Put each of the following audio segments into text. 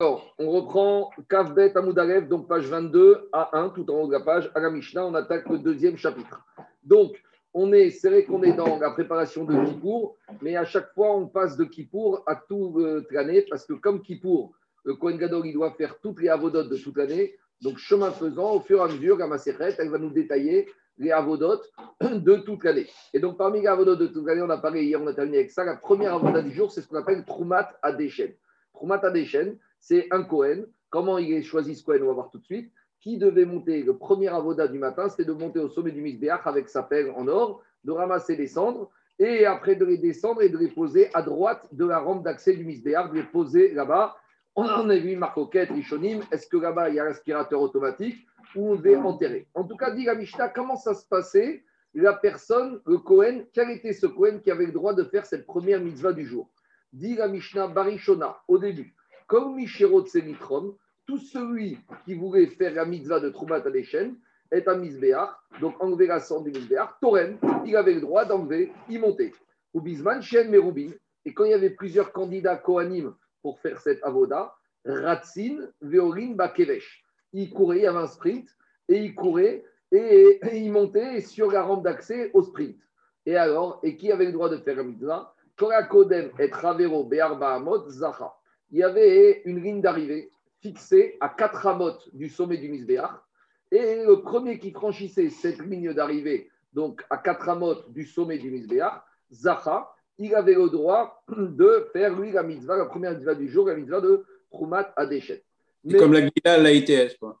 Alors, on reprend Kavbet Amoudalev, donc page 22 à 1, tout en haut de la page, à la Mishnah, on attaque le deuxième chapitre. Donc, on est, c'est vrai qu'on est dans la préparation de Kippour, mais à chaque fois, on passe de Kippour à toute l'année, parce que comme Kippour, le Kohen Gadol, il doit faire toutes les avodotes de toute l'année. Donc, chemin faisant, au fur et à mesure, la elle va nous détailler les avodotes de toute l'année. Et donc, parmi les avodotes de toute l'année, on a parlé hier, on a terminé avec ça. La première avoda du jour, c'est ce qu'on appelle Troumat Adeshen. Troumat Adeshen, c'est un Cohen. Comment il est choisi ce Cohen On va voir tout de suite. Qui devait monter le premier avoda du matin, c'était de monter au sommet du Misbéach avec sa pelle en or, de ramasser les cendres et après de les descendre et de les poser à droite de la rampe d'accès du Misbéach, de les poser là-bas. On en a vu Marcoquette, Rishonim. Est-ce que là-bas il y a l'aspirateur automatique ou on devait enterrer? En tout cas, dit la Mishnah, comment ça se passait? La personne, le Cohen, quel était ce Cohen qui avait le droit de faire cette première mitzvah du jour? Dit la Mishnah Barishona au début comme Michero Tselitron, tout celui qui voulait faire la mitzvah de Troumat Adeshen est un misbéach, donc enlever la cendre du misbéach. Toren, il avait le droit d'enlever, y monter. Ou Bisman, Shen Merubin, et quand il y avait plusieurs candidats Kohanim pour faire cette avoda, Ratzin, Veorin, Bakevesh. Il courait, il y avait un sprint, et il courait, et, il montait sur la rampe d'accès au sprint. Et alors, et qui avait le droit de faire la mitzvah? Korakodem et Travero Be'arba Amot Zacha il y avait une ligne d'arrivée fixée à quatre ramotes du sommet du Misbéach. Et le premier qui franchissait cette ligne d'arrivée, donc à quatre ramotes du sommet du Misbéach, Zacha, il avait le droit de faire, lui, la mitzvah, la première mitzvah du jour, la mitzvah de Trumat Adeshet. Mais, comme la Guida, la ITS, quoi.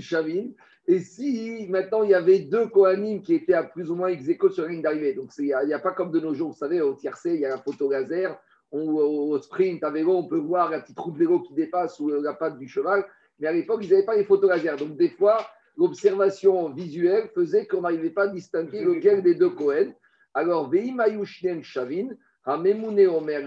Shavin. Et si maintenant il y avait deux Kohanim qui étaient à plus ou moins ex sur la ligne d'arrivée, donc il n'y a, pas comme de nos jours, vous savez, au tiercé, il y a la photo laser, au sprint à vélo, on peut voir la petite roue de vélo qui dépasse ou la patte du cheval, mais à l'époque, ils n'avaient pas les photos laser. Donc des fois, l'observation visuelle faisait qu'on n'arrivait pas à distinguer lequel des deux Kohen. Alors, Veimayushnen Shavin, Hamemune Omer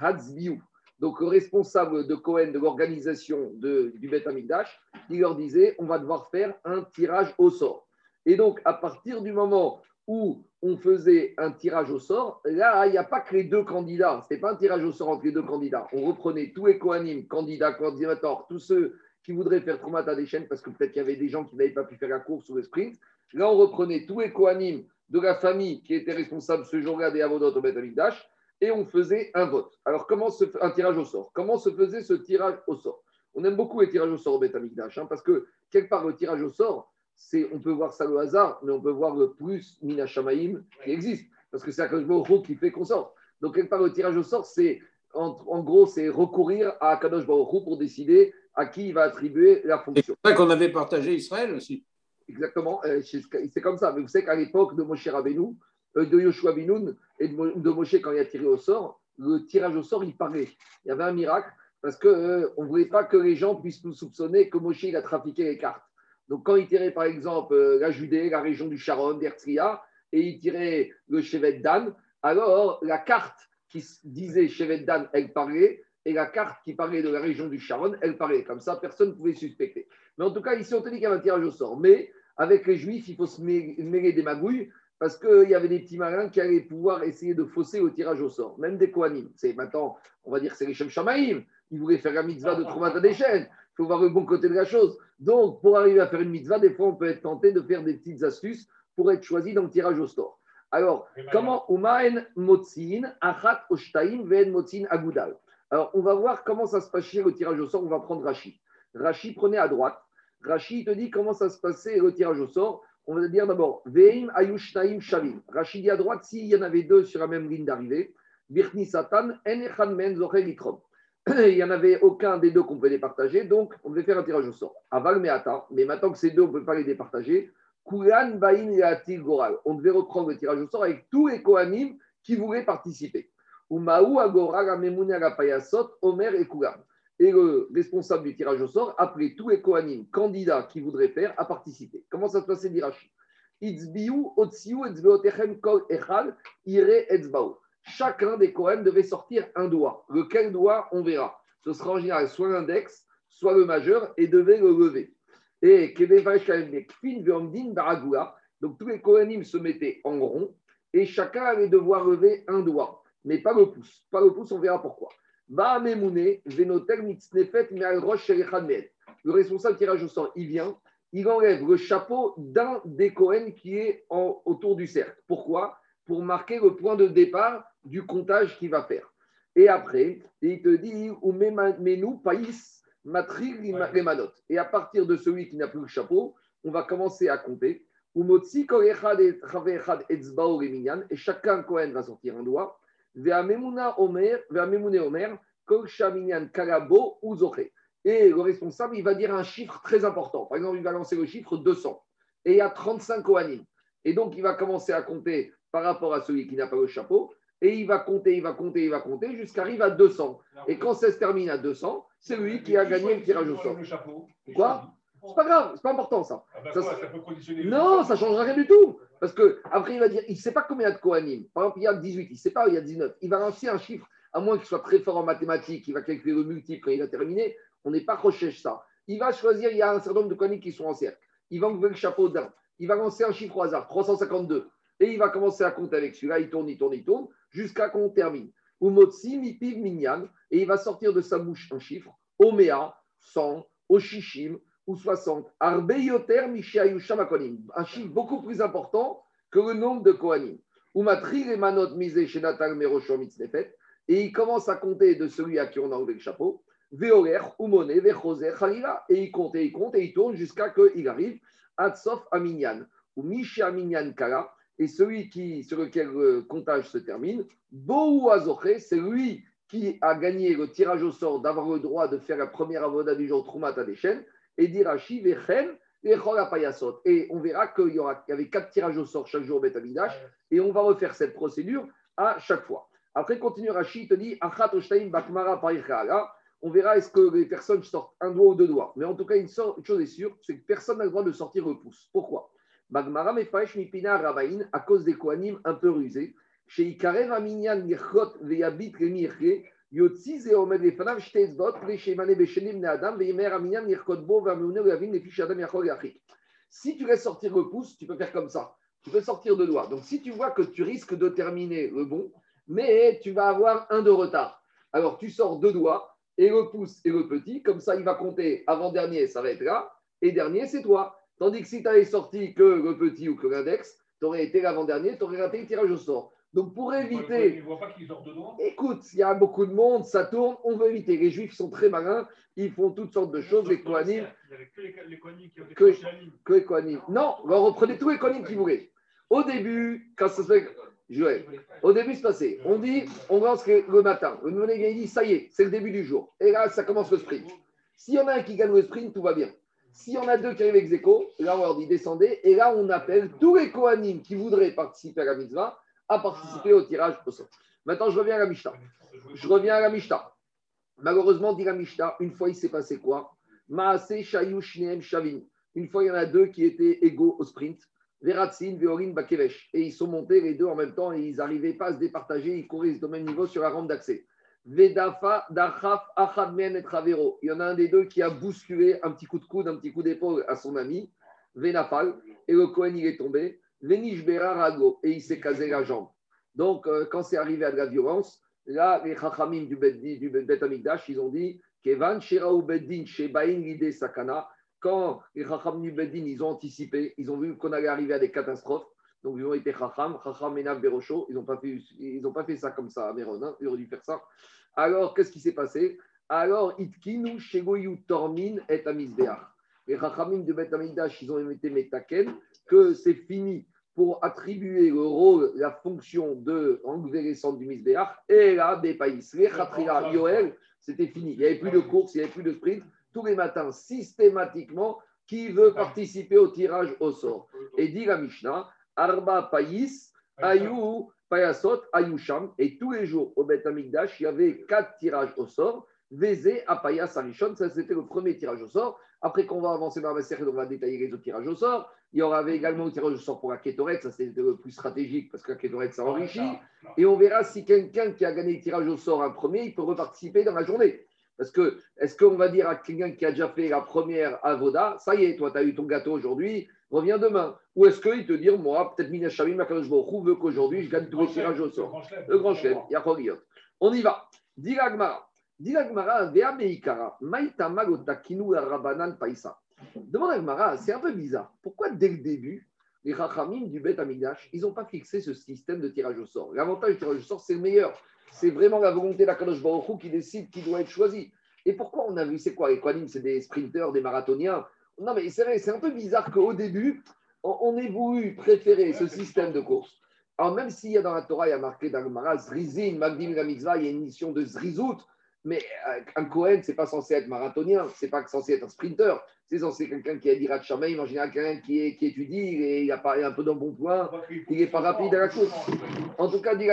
Hatzbiu. Donc, le responsable de Cohen, de l'organisation du Beth Amikdash, il leur disait on va devoir faire un tirage au sort. Et donc, à partir du moment où on faisait un tirage au sort, là, il n'y a pas que les deux candidats. Ce n'était pas un tirage au sort entre les deux candidats. On reprenait tous les Kohanim, candidats, candidats, tous ceux qui voudraient faire Troumata des chaînes, parce que peut-être qu'il y avait des gens qui n'avaient pas pu faire la course ou le sprint. Là, on reprenait tous les Kohanim de la famille qui étaient responsables ce jour-là des Avodot au Beth Amikdash et on faisait un vote. Alors, comment se fait un tirage au sort? Comment se faisait ce tirage au sort? On aime beaucoup les tirages au sort au Beth hein, parce que quelque part, le tirage au sort, c'est, on peut voir ça le hasard, mais on peut voir le plus Mina Shamaim qui existe, parce que c'est Akadosh qui fait qu'on sort. Donc, quelque part, le tirage au sort, c'est en, gros, c'est recourir à Akadosh Baruch pour décider à qui il va attribuer la fonction. C'est ça qu'on avait partagé Israël aussi. Exactement, euh, c'est comme ça. Mais vous savez qu'à l'époque de Moshe Rabbeinu, de Yoshua Binoun et de Moshe quand il a tiré au sort, le tirage au sort, il parlait. Il y avait un miracle parce qu'on euh, ne voulait pas que les gens puissent nous soupçonner que Moshe il a trafiqué les cartes. Donc quand il tirait par exemple euh, la Judée, la région du Sharon, d'Erzria, et il tirait le chevet Dan, alors la carte qui disait chevet Dan, elle parlait, et la carte qui parlait de la région du Sharon, elle parlait. Comme ça, personne ne pouvait suspecter. Mais en tout cas, ici, on te dit qu'il y a un tirage au sort. Mais avec les Juifs, il faut se mêler des magouilles parce qu'il y avait des petits marins qui allaient pouvoir essayer de fausser au tirage au sort, même des Kohanim. C'est maintenant, on va dire c'est les Shem Shamaïm. Ils voulaient faire la mitzvah de Troumata des chaînes. Il faut voir le bon côté de la chose. Donc, pour arriver à faire une mitzvah, des fois, on peut être tenté de faire des petites astuces pour être choisi dans le tirage au sort. Alors, comment Umaen Motzin, Achat Oshtaim, Ven Motzin Agudal. Alors, on va voir comment ça se passe chez le tirage au sort. On va prendre Rashi. Rashi, prenez à droite. Rashi te dit comment ça se passait le tirage au sort on va dire d'abord Veim Ayushnaim Shavim. Rachidi à droite, s'il y en avait deux sur la même ligne d'arrivée, Birni Satan, Enechan Men Il n'y en avait aucun des deux qu'on pouvait départager, donc on devait faire un tirage au sort. Aval Meata, mais maintenant que ces deux, on ne peut pas les départager, Kulan Bain Yatil Goral. On devait reprendre le tirage au sort avec tous les Kohanim qui voulaient participer. Umaou Agoral Amemune Agapayasot, Omer et Kulan et le responsable du tirage au sort appelait tous les Kohanim, candidats qui voudraient faire, à participer. Comment ça se passait, d'Irachi Chacun des Kohanim devait sortir un doigt. Lequel doigt, on verra. Ce sera en général soit l'index, soit le majeur, et devait le lever. Et donc tous les Kohanim se mettaient en rond, et chacun allait devoir lever un doigt, mais pas le pouce. Pas le pouce, on verra pourquoi. Le responsable tirage au sort, il vient, il enlève le chapeau d'un des Cohen qui est autour du cercle. Pourquoi? Pour marquer le point de départ du comptage qu'il va faire. Et après, il te dit, ou nous, païs, matril, les manotes. Et à partir de celui qui n'a plus le chapeau, on va commencer à compter. Et chacun Cohen va sortir un doigt. Omer, Omer, Kalabo ou Et le responsable, il va dire un chiffre très important. Par exemple, il va lancer le chiffre 200. Et il y a 35 Kohanim. Et donc, il va commencer à compter par rapport à celui qui n'a pas le chapeau et il va compter, il va compter, il va compter jusqu'à arriver à 200. Et quand ça se termine à 200, c'est lui qui a gagné le tirage au sort. Quoi? C'est pas grave, c'est pas important ça. Ah bah ça, peut conditionner non, ça ne changera rien du tout. Parce que après il va dire, il ne sait pas combien il y a de Kohanim. Par exemple, il y a 18, il ne sait pas, il y a 19. Il va lancer un chiffre, à moins qu'il soit très fort en mathématiques, il va calculer le multiple quand il a terminé. On n'est pas recherche ça. Il va choisir, il y a un certain nombre de Kohanim qui sont en cercle. Il va enlever le chapeau d'un. Il va lancer un chiffre au hasard, 352. Et il va commencer à compter avec celui-là, il tourne, il tourne, il tourne jusqu'à qu'on termine. Umotsi, mipiv, minyan, et il va sortir de sa bouche un chiffre, Oméa, 100, Oshishim, ou 60. Arbeyoter, Akonim, un chiffre beaucoup plus important que le nombre de Kohanim. Umatri, les manot misé chez Natal, et il commence à compter de celui à qui on a enlevé le chapeau. Veoler, Umone, Vechoser, Khalila, et il compte, et il compte, et il tourne jusqu'à qu'il arrive à Tsof Aminyan, ou Misha Aminyan Kala, et celui qui, sur lequel le comptage se termine, Bohu Azoché, c'est lui qui a gagné le tirage au sort d'avoir le droit de faire la première avoda du jour Trumat à chaînes, et d'Irachi, Vechen, et on verra qu'il y, aura, y avait quatre tirages au sort chaque jour au Betamidash, et on va refaire cette procédure à chaque fois. Après, continue Rashi, il te dit, Bakmara on verra est-ce que les personnes sortent un doigt ou deux doigts. Mais en tout cas, une, chose est sûre, c'est que personne n'a le droit de sortir le pouce. Pourquoi? Mefaesh Mipina Rabain, à cause des Kohanim un peu rusés, chez Ikarev Aminyan Veyabit Remirche, Si tu laisses sortir le pouce, tu peux faire comme ça. Tu peux sortir de doigt. Donc si tu vois que tu risques de terminer le bon, mais tu vas avoir un de retard. Alors tu sors deux doigts, et le pouce et le petit, comme ça il va compter avant-dernier, ça va être là, et dernier c'est toi. Tandis que si tu avais sorti que le petit ou que l'index, tu aurais été l'avant-dernier, tu aurais raté le tirage au sort. Donc pour éviter. Écoute, il y a beaucoup de monde, ça tourne, on veut éviter. Les juifs sont très malins, ils font toutes sortes de choses, les Kohanim. Il n'y avait que les Kohanim qui ont que, que les Kohanim. Non, on reprenait tous les Kohanim qui voulaient. Au début, quand ça se fait. Au début, c'est passé. On dit, on lance le matin. Le nouveau dit, ça y est, c'est le début du jour. Et là, ça commence le sprint. S'il y en a un qui gagne le sprint, tout va bien. Si on a deux qui arrivent avec Zéko, là on leur dit descendez, et là on appelle tous les Kohanim qui voudraient participer à la mitzvah à participer au tirage au sort. Maintenant je reviens à la Mishnah. Je reviens à la Mishnah. Malheureusement, dit la Mishnah, une fois il s'est passé quoi? Maase Shayush Shavin. Une fois il y en a deux qui étaient égaux au sprint. Veratsin, Veorin, Bakevesh. Et ils sont montés les deux en même temps et ils n'arrivaient pas à se départager, ils couraient au même niveau sur la rampe d'accès. Vedafa, Dachaf, Achadmen et Travero. Il y en a un des deux qui a bousculé un petit coup de coude, un petit coup d'épaule à son ami, Venafal, et le Kohen il est tombé. Venishbera Rago, et il s'est casé la jambe. Donc, euh, quand c'est arrivé à de la violence, là, les Chachamim du Bet, du ils ont dit Kevan, Beddin, Lide Sakana. Quand les Chachamim du Beddin, ils ont anticipé, ils ont vu qu'on allait arriver à des catastrophes. Donc, ils ont été Chacham, Chacham, Menav, Berocho. Ils n'ont pas, fait, pas fait ça comme ça à Méron, hein. ils auraient dû faire ça. Alors, qu'est-ce qui s'est passé? Alors, Itkinu, Shegoyu, Tormin et Amisbeach. Les Rachamim de Bet Amidash, ils ont été Metaken, que c'est fini pour attribuer le rôle, la fonction de enlever les cendres du Misbeach. Et là, des pays, les Khatrila, Yoel, c'était fini. Il n'y avait plus de course, il n'y avait plus de sprint. Tous les matins, systématiquement, qui veut participer au tirage au sort Et dit la Mishnah, Arba Païs, Ayou, Payasot, Ayusham, et tous les jours au Beth Amikdash, il y avait quatre tirages au sort. Vézé, Apayas, Arishon, ça c'était le premier tirage au sort. Après qu'on va avancer dans la série, on va détailler les autres tirages au sort. Il y aura également le tirage au sort pour la Kétoret, ça c'était le plus stratégique parce que la Kétoret ça enrichit. Et on verra si quelqu'un qui a gagné le tirage au sort un premier, il peut reparticiper dans la journée. Parce que, est-ce qu'on va dire à quelqu'un qui a déjà fait la première avoda, ça y est, toi, tu as eu ton gâteau aujourd'hui, reviens demain Ou est-ce qu'il te dit, moi, peut-être Mina Shamim, Akadosh veut qu'aujourd'hui, je gagne tous les tirages au sort Le grand chef, Yachogiot. On y va. Diragmara. Demande à Gmara, c'est un peu bizarre. Pourquoi dès le début, les Rachamim du Bet Amigdash, ils n'ont pas fixé ce système de tirage au sort? L'avantage du tirage au sort, c'est le meilleur. C'est vraiment la volonté d'Akadosh Baruch qui décide qui doit être choisi. Et pourquoi on a vu, c'est quoi Les Kohanim, c'est des sprinteurs, des marathoniens? Non, mais c'est vrai, c'est un peu bizarre qu'au début, on ait voulu préférer ce système de course. Alors, même s'il y a dans la Torah, il y a marqué dans le Mara, Zrizin, Magdim, la mitzvah, il y a une mission de Zrizout, mais euh, un Kohen, ce n'est pas censé être marathonien, ce n'est pas censé être un sprinter, c'est censé être quelqu'un qui a dit Shamaim, en général quelqu'un qui, qui étudie, et il a pas un peu d'un bon point, il n'est pas rapide à la course. En tout cas, dit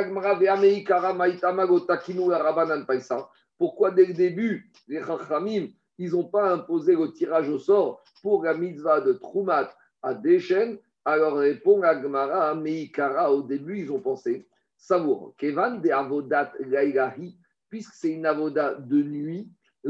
Pourquoi dès le début, les Chachamim, ils n'ont pas imposé le tirage au sort pour la mitzvah de Troumat à Deshen Alors répond Agmara, Meikara, au début, ils ont pensé, Savour, Kevan de Avodat Gaigahi, puisque c'est une avoda de nuit, ce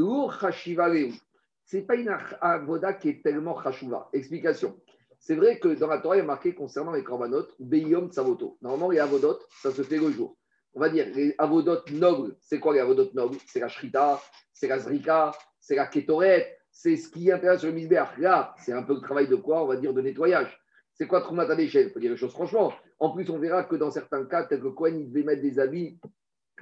n'est pas une avoda qui est tellement chashuva. Explication. C'est vrai que dans la Torah, il y a marqué concernant les korbanot, Beyom Savoto. Normalement, les avodot, ça se fait le jour. On va dire, les avodot nobles, c'est quoi les avodot nobles? C'est la shrita, c'est la zrika, c'est la ketoret, c'est ce qui intéresse le misbéach. Là, c'est un peu le travail de quoi On va dire de nettoyage. C'est quoi Troumat Il faut dire les choses franchement. En plus, on verra que dans certains cas, tel que Cohen, il devait mettre des habits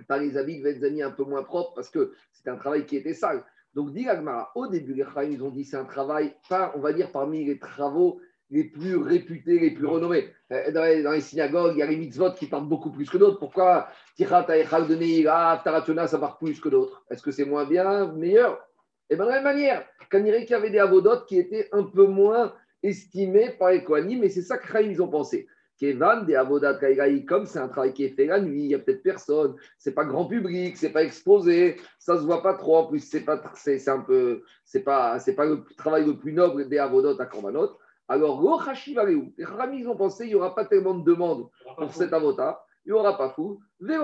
par les habits devaient être amis un peu moins propres parce que c'était un travail qui était sale. Donc, dit Agmara, au début, les Chaim, ils ont dit c'est un travail, on va dire, parmi les travaux les plus réputés, les plus renommés. Euh, dans les, synagogues, il y a les mitzvot qui partent beaucoup plus que d'autres. Pourquoi Tichat de Neira, Taratuna, ça part plus que d'autres? Est-ce que c'est moins bien, meilleur? Et eh bien, de la même manière, quand il y avait des avodotes qui étaient un peu moins estimés par les Kohanim, mais c'est ça que Chaim, ils ont pensé. Kevan des Avodat comme c'est un travail qui est fait la nuit, il n'y a peut-être personne, c'est pas grand public, c'est pas exposé, ça se voit pas trop. En plus, c'est pas, c'est, un peu, c'est pas, c'est pas le travail le plus noble des Avodot à Korbanot. Alors, les Ramis, ils ont pensé, il n'y aura pas tellement de demandes pour cet avocat, il n'y aura pas fou,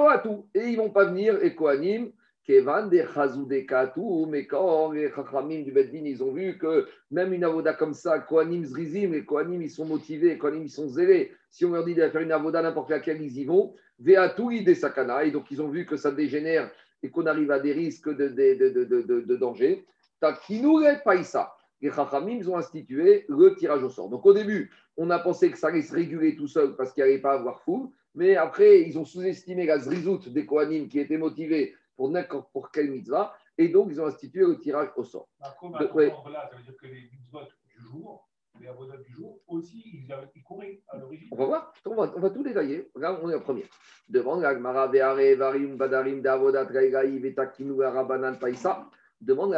à tout, et ils vont pas venir, et Kohanim, Kevan de Chazudekatu, mais quand les Chachamim du Beddin, ils ont vu que même une avoda comme ça, Kohanim Zrizim, les Kohanim, ils sont motivés, Kohanim, ils sont zélés. Si on leur dit de faire une avoda n'importe laquelle, ils y vont. Veatu des sakana, et donc ils ont vu que ça dégénère et qu'on arrive à des risques de, de, de, de, de danger. Takinure Paisa. Les Chachamim, ils ont institué le tirage au sort. Donc au début, on a pensé que ça allait se réguler tout seul parce qu'il n'y allait pas avoir fou. Mais après, ils ont sous-estimé la zrizout des Kohanim qui étaient motivés pour n'importe pour quelle mitzvah, et donc ils ont institué le tirage au sort. Comme là, ça veut dire que les mitzvot du jour, les avodas du jour, aussi, ils, ils couraient à l'origine. On va voir, on va, on va tout détailler. Regarde, on est en premier. Demande Veare, Varium, Badarim, Davodat, Vetakinu, Arabanan, Paisa. Demande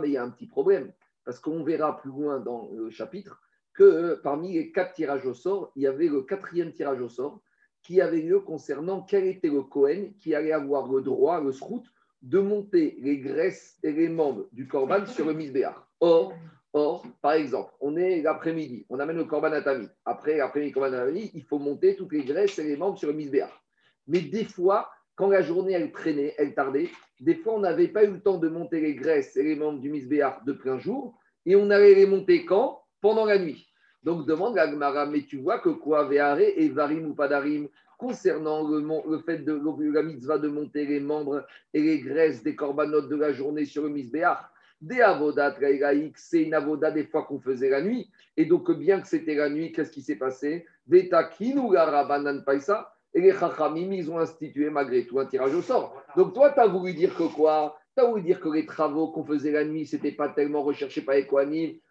mais il y a un petit problème. Parce qu'on verra plus loin dans le chapitre que parmi les quatre tirages au sort, il y avait le quatrième tirage au sort qui avait lieu concernant quel était le Cohen qui allait avoir le droit, le srout, de monter les graisses et les membres du corban sur le misbéach. Or, or, par exemple, on est l'après-midi, on amène le corban à Tamid. Après l'après-midi, corban à il faut monter toutes les graisses et les membres sur le misbéach. Mais des fois, quand la journée elle traînait, elle tardait, des fois on n'avait pas eu le temps de monter les graisses et les membres du misbéach de plein jour, et on allait les monter quand? Pendant la nuit. Donc demande la Gemara, mais tu vois que quoi, Véare et Varim ou Padarim, concernant le, fait de la mitzvah de monter les membres et les graisses des corbanotes de la journée sur le misbéach, des avodat c'est une avoda des fois qu'on faisait la nuit. Et donc, bien que c'était la nuit, qu'est-ce qui s'est passé? Paisa. Et les chachamim, ils ont institué malgré tout un tirage au sort. Donc, toi, tu as voulu dire que quoi? Tu as voulu dire que les travaux qu'on faisait la nuit, c'était pas tellement recherché par les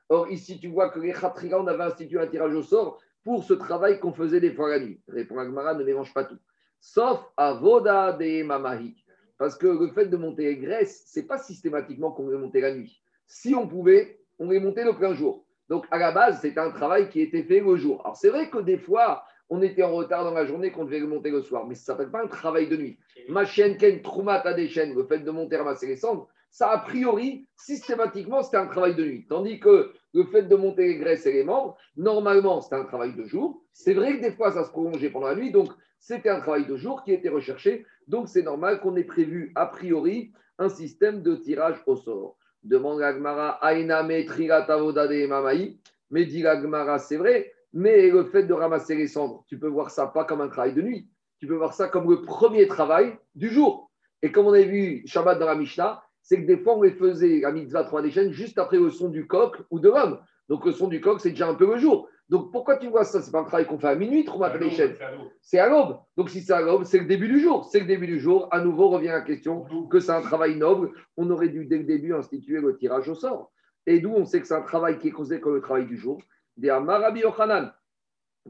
Or, ici, tu vois que les Khatriga, on avait institué un tirage au sort pour ce travail qu'on faisait des fois la nuit. Répond Agmara, ne mélange pas tout. Sauf Avoda de Mamahi. Parce que le fait de monter les graisses, ce n'est pas systématiquement qu'on les monter la nuit. Si on pouvait, on les montait le plein jour. Donc, à la base, c'était un travail qui était fait le jour. Alors, c'est vrai que des fois, on était en retard dans la journée qu'on devait monter le soir, mais ça ne s'appelle pas un travail de nuit. Ma chaîne, Ken, Troumata des chaînes, le fait de monter, ramasser les cendres, ça, a priori, systématiquement, c'était un travail de nuit. Tandis que le fait de monter les graisses et les membres, normalement, c'était un travail de jour. C'est vrai que des fois, ça se prolongeait pendant la nuit, donc c'était un travail de jour qui était recherché. Donc, c'est normal qu'on ait prévu, a priori, un système de tirage au sort. Demande l'Agmara, Aina de Mamaï. Mais dit l'Agmara, c'est vrai, mais le fait de ramasser les cendres, tu peux voir ça pas comme un travail de nuit. Tu peux voir ça comme le premier travail du jour. Et comme on a vu Shabbat dans la Mishnah, c'est que des fois, on les faisait, la mitzvah trois des chaînes, juste après le son du coq ou de l'homme. Donc, le son du coq, c'est déjà un peu le jour. Donc, pourquoi tu vois ça? C'est pas un travail qu'on fait à minuit, trois des chaînes. C'est à l'aube. Donc, si c'est à l'aube, c'est le début du jour. C'est le début du jour. À nouveau, revient la question que c'est un travail noble. On aurait dû, dès le début, instituer le tirage au sort. Et d'où on sait que c'est un travail qui est causé comme le travail du jour. Des Rabbi Yochanan.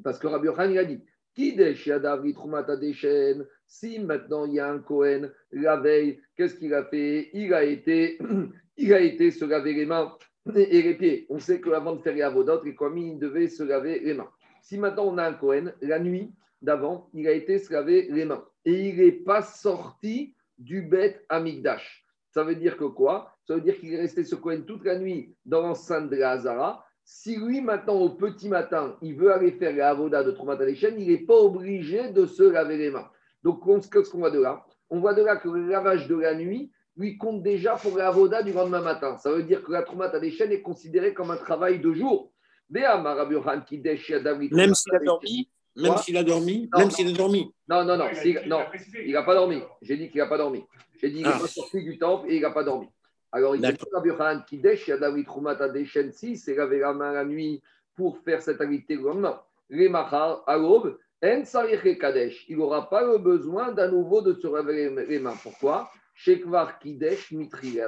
Parce que Rabbi Yochanan, il a dit si maintenant il y a un Cohen, la veille, qu'est-ce qu'il a fait? Il a été, il a été se laver les mains et les pieds. On sait qu'avant de faire les avodotes, les commis devaient se laver les mains. Si maintenant on a un Cohen, la nuit d'avant, il a été se laver les mains et il n'est pas sorti du bête Amigdash. Ça veut dire que quoi? Ça veut dire qu'il est resté ce Cohen toute la nuit dans l'enceinte de la Hazara si lui, maintenant, au petit matin, il veut aller faire la avoda de Troumat il n'est pas obligé de se laver les mains. Donc, qu'est-ce qu'on voit de là? On voit de là que le lavage de la nuit lui compte déjà pour la avoda du lendemain matin. Ça veut dire que la Troumat est considérée comme un travail de jour. Même s'il a dormi même s'il a dormi Même s'il a dormi Non, non, non, il n'a pas dormi. J'ai dit qu'il n'a pas dormi. J'ai dit qu'il n'est ah. pas sorti du temple et il n'a pas dormi. Alors, il dit Rabbi Kidesh, Yadavi Trumata Deshen, si c'est laver la main la nuit pour faire cette activité le lendemain. Les Mahar, à l'aube, En Kadesh, il n'aura pas le besoin d'un nouveau de se laver les mains. Pourquoi? Shekvar Kidesh Mitri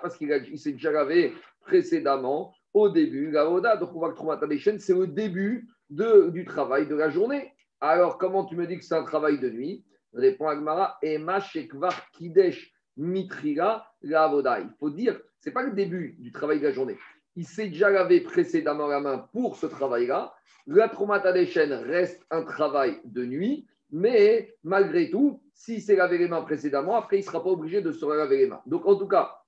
parce qu'il s'est déjà lavé précédemment au début la Voda. Donc, on voit que Trumata Deshen, c'est le début de, du travail de la journée. Alors, comment tu me dis que c'est un travail de nuit? Répond Agmara, Ema Shekvar Kidesh Mitrila la Il faut dire, ce n'est pas le début du travail de la journée. Il s'est déjà lavé précédemment la main pour ce travail-là. La traumata des chaînes reste un travail de nuit, mais malgré tout, s'il s'est lavé les mains précédemment, après, il ne sera pas obligé de se laver les mains. Donc, en tout cas,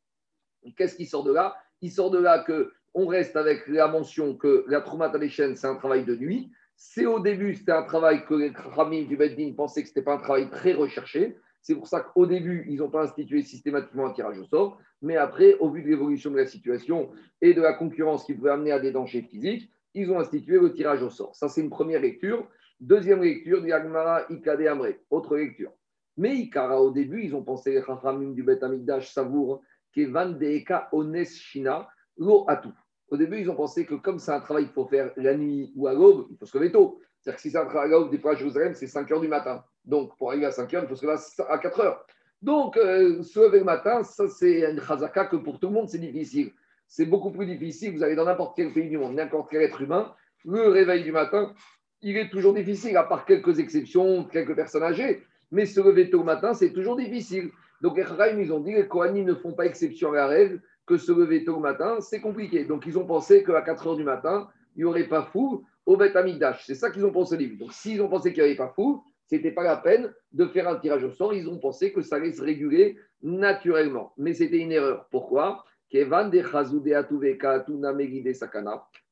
qu'est-ce qui sort de là? Il sort de là que on reste avec la mention que la traumata des chaînes, c'est un travail de nuit. C'est au début, c'était un travail que les Khamim du Beddin pensaient que ce n'était pas un travail très recherché. C'est pour ça qu'au début, ils n'ont pas institué systématiquement un tirage au sort, mais après, au vu de l'évolution de la situation et de la concurrence qui pouvait amener à des dangers physiques, ils ont institué le tirage au sort. Ça, c'est une première lecture. Deuxième lecture, Diagmara Ikade Amre. Autre lecture. Mais Ikara, au début, ils ont pensé, les du Bet Amigdash Savour, Kevan Deeka Ones Shina, Lo Atu. Au début, ils ont pensé que comme c'est un travail qu'il faut faire la nuit ou à l'aube, il faut se lever tôt. C'est-à-dire que si c'est un travail à l'aube, des fois à Jérusalem, c'est 5 heures du matin. Donc, pour arriver à 5 heures, il faut se lever à 4 heures. Donc, euh, se lever le matin, ça, c'est une chazaka que pour tout le monde, c'est difficile. C'est beaucoup plus difficile. Vous allez dans n'importe quel pays du monde, n'importe quel être humain, le réveil du matin, il est toujours difficile, à part quelques exceptions, quelques personnes âgées. Mais se lever tôt le matin, c'est toujours difficile. Donc, les ils ont dit les Kohanim ne font pas exception à la règle, que se lever tôt le matin, c'est compliqué. Donc, ils ont pensé qu'à 4 heures du matin, il n'y aurait pas fou au Beth Amigdash. C'est ça qu'ils ont pensé au début. Donc, s'ils ont pensé qu'il n'y avait pas fou, ce n'était pas la peine de faire un tirage au sort. Ils ont pensé que ça allait se réguler naturellement. Mais c'était une erreur. Pourquoi?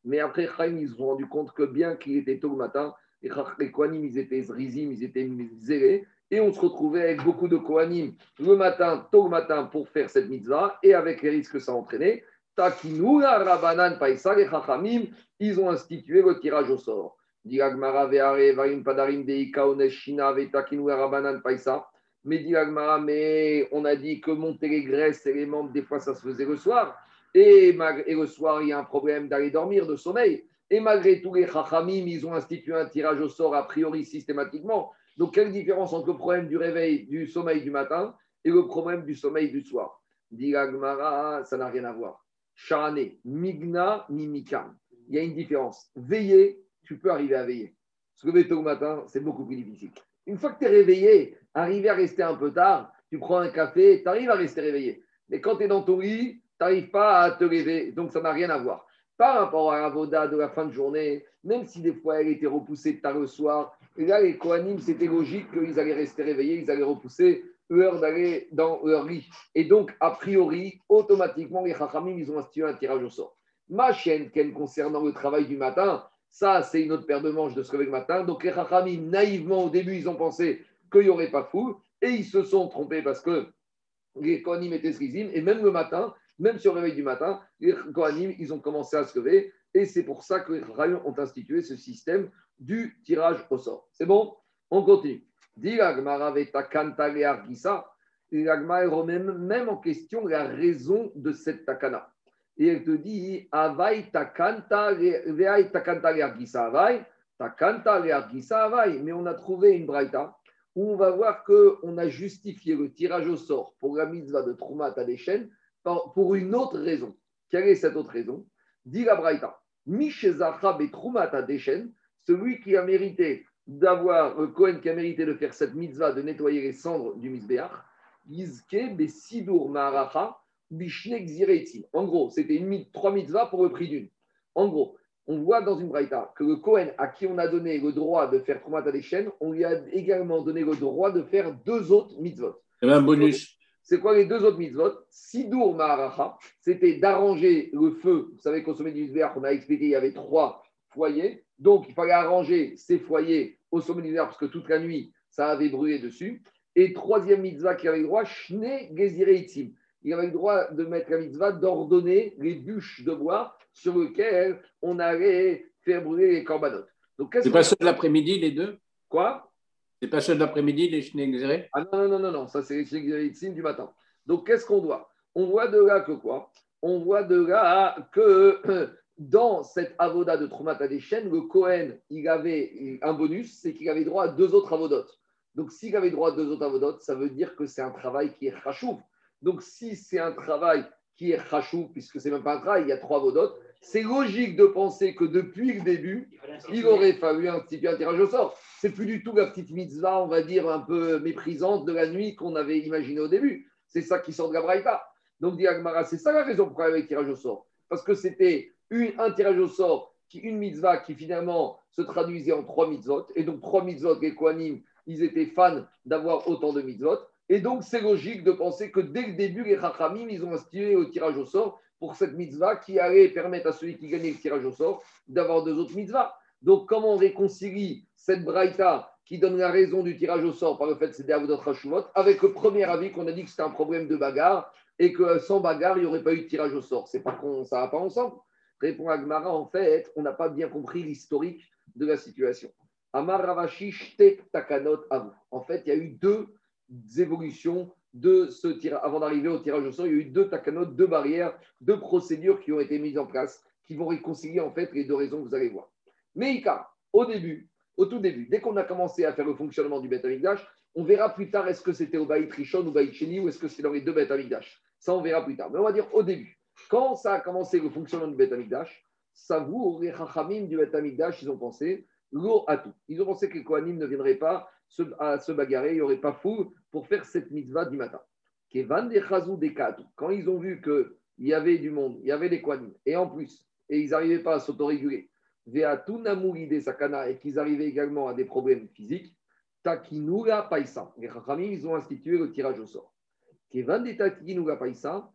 Mais après, ils se sont rendus compte que bien qu'il était tôt le matin, les Kohanim, ils étaient zrizim, ils étaient zélés, et on se retrouvait avec beaucoup de Kohanim le matin, tôt le matin, pour faire cette mitzvah, et avec les risques que ça entraînait. Takinura Rabanan Paisa, les Chachamim, ils ont institué le tirage au sort. Mais mais on a dit que monter les graisses et les membres, des fois, ça se faisait le soir. Et, le soir, il y a un problème d'aller dormir, de sommeil. Et malgré tout, les chachamim, ils ont institué un tirage au sort a priori systématiquement. Donc, quelle différence entre le problème du réveil, du sommeil du matin et le problème du sommeil du soir? Dit ça n'a rien à voir. Shane, migna, mimikam. Il y a une différence. Veiller, tu peux arriver à veiller. Se lever tôt le matin, c'est beaucoup plus difficile. Une fois que tu es réveillé, arriver à rester un peu tard, tu prends un café, tu arrives à rester réveillé. Mais quand tu es dans ton lit, tu n'arrives pas à te réveiller. Donc ça n'a rien à voir. Par rapport à la voda de la fin de journée, même si des fois elle était repoussée tard le soir, et là les coanimes, c'était logique qu'ils allaient rester réveillés, ils allaient repousser l'heure d'aller dans leur lit. Et donc, a priori, automatiquement, les chachamim, ils ont institué un tirage au sort. Ma chaîne, concernant le travail du matin, ça, c'est une autre paire de manches de se réveiller le matin. Donc, les Chachamim, naïvement, au début, ils ont pensé qu'il n'y aurait pas fou. Et ils se sont trompés parce que les Kohanim étaient srizim. Et même le matin, même sur le réveil du matin, les Kohanim, ils ont commencé à se lever. Et c'est pour ça que les Chachamim ont institué ce système du tirage au sort. C'est bon? On continue. l'agma remet même en question la raison de cette takana. Et elle te dit Avai takanta takanta. Mais on a trouvé une braïta où on va voir qu'on a justifié le tirage au sort pour la mitzvah de Troumat à pour une autre raison. Quelle est cette autre raison? Dit la braïta celui qui a mérité d'avoir, le Cohen qui a mérité de faire cette mitzvah, de nettoyer les cendres du Mizbeach, Yizke Besidur Maracha en gros, c'était une, trois mitzvahs pour le prix d'une. En gros, on voit dans une braïta que le Cohen à qui on a donné le droit de faire Troumata des chaînes, on lui a également donné le droit de faire deux autres mitzvot. C'est un bonus. C'est quoi les deux autres mitzvot? Sidur Maharacha, c'était d'arranger le feu. Vous savez qu'au sommet du hiver, on a expliqué, il y avait trois foyers. Donc, il fallait arranger ces foyers au sommet du hiver parce que toute la nuit, ça avait brûlé dessus. Et troisième mitzvah qui avait le droit, Shne Gezire il avait le droit de mettre la mitzvah d'ordonner les bûches de bois sur lesquelles on allait faire brûler les corbanotes. C'est pas ceux de l'après-midi, les deux? Quoi? C'est pas ceux de l'après-midi, les chnegzérés Ah non, non, non, non, ça c'est les chnegzérés du matin. Donc qu'est-ce qu'on doit? On voit de là que quoi? On voit de là que dans cette avoda de Troumata des chaînes, le Cohen, il avait un bonus, c'est qu'il avait droit à deux autres avodotes. Donc s'il avait droit à deux autres avodotes, ça veut dire que c'est un travail qui est rachouf. Donc, si c'est un travail qui est rachou, puisque c'est même pas un travail, il y a trois vodotes, c'est logique de penser que depuis le début, il aurait fallu un petit un tirage au sort. C'est plus du tout la petite mitzvah, on va dire, un peu méprisante de la nuit qu'on avait imaginé au début. C'est ça qui sort de la braïta. Donc, dit c'est ça la raison pourquoi il y avait le tirage au sort. Parce que c'était un tirage au sort, qui, une mitzvah qui finalement se traduisait en trois mitzvot. Et donc, trois mitzvot, les Kohanim, ils étaient fans d'avoir autant de mitzvot. Et donc, c'est logique de penser que dès le début, les Chachamim, ils ont institué au tirage au sort pour cette mitzvah qui allait permettre à celui qui gagnait le tirage au sort d'avoir deux autres mitzvahs. Donc, comment on réconcilie cette braïta qui donne la raison du tirage au sort par le fait que des Avodot avec le premier avis qu'on a dit que c'était un problème de bagarre et que sans bagarre, il n'y aurait pas eu de tirage au sort C'est pas qu'on, ça va pas ensemble. Répond Agmara, en fait, on n'a pas bien compris l'historique de la situation. Amar Ravashi Takanot En fait, il y a eu deux évolutions de ce tirage. Avant d'arriver au tirage au sort, il y a eu deux takanotes, deux barrières, deux procédures qui ont été mises en place, qui vont réconcilier en fait les deux raisons que vous allez voir. Mais au début, au tout début, dès qu'on a commencé à faire le fonctionnement du Beth on verra plus tard est-ce que c'était au Baït Rishon ou Baït Sheni ou est-ce que c'est dans les deux Beth. Ça, on verra plus tard. Mais on va dire au début. Quand ça a commencé le fonctionnement du Beth ça vous, les Chachamim du Beth ils ont pensé l'eau à tout. Ils ont pensé que les Kohanim ne viendraient pas à se bagarrer, il n'y aurait pas fou pour faire cette mitzvah du matin. Quand ils ont vu qu'il y avait du monde, il y avait des Kohanim, et en plus, et ils n'arrivaient pas à s'autoréguler, sakana, et qu'ils arrivaient également à des problèmes physiques, takinura paisa. Les Chachamim, ils ont institué le tirage au sort. paisa,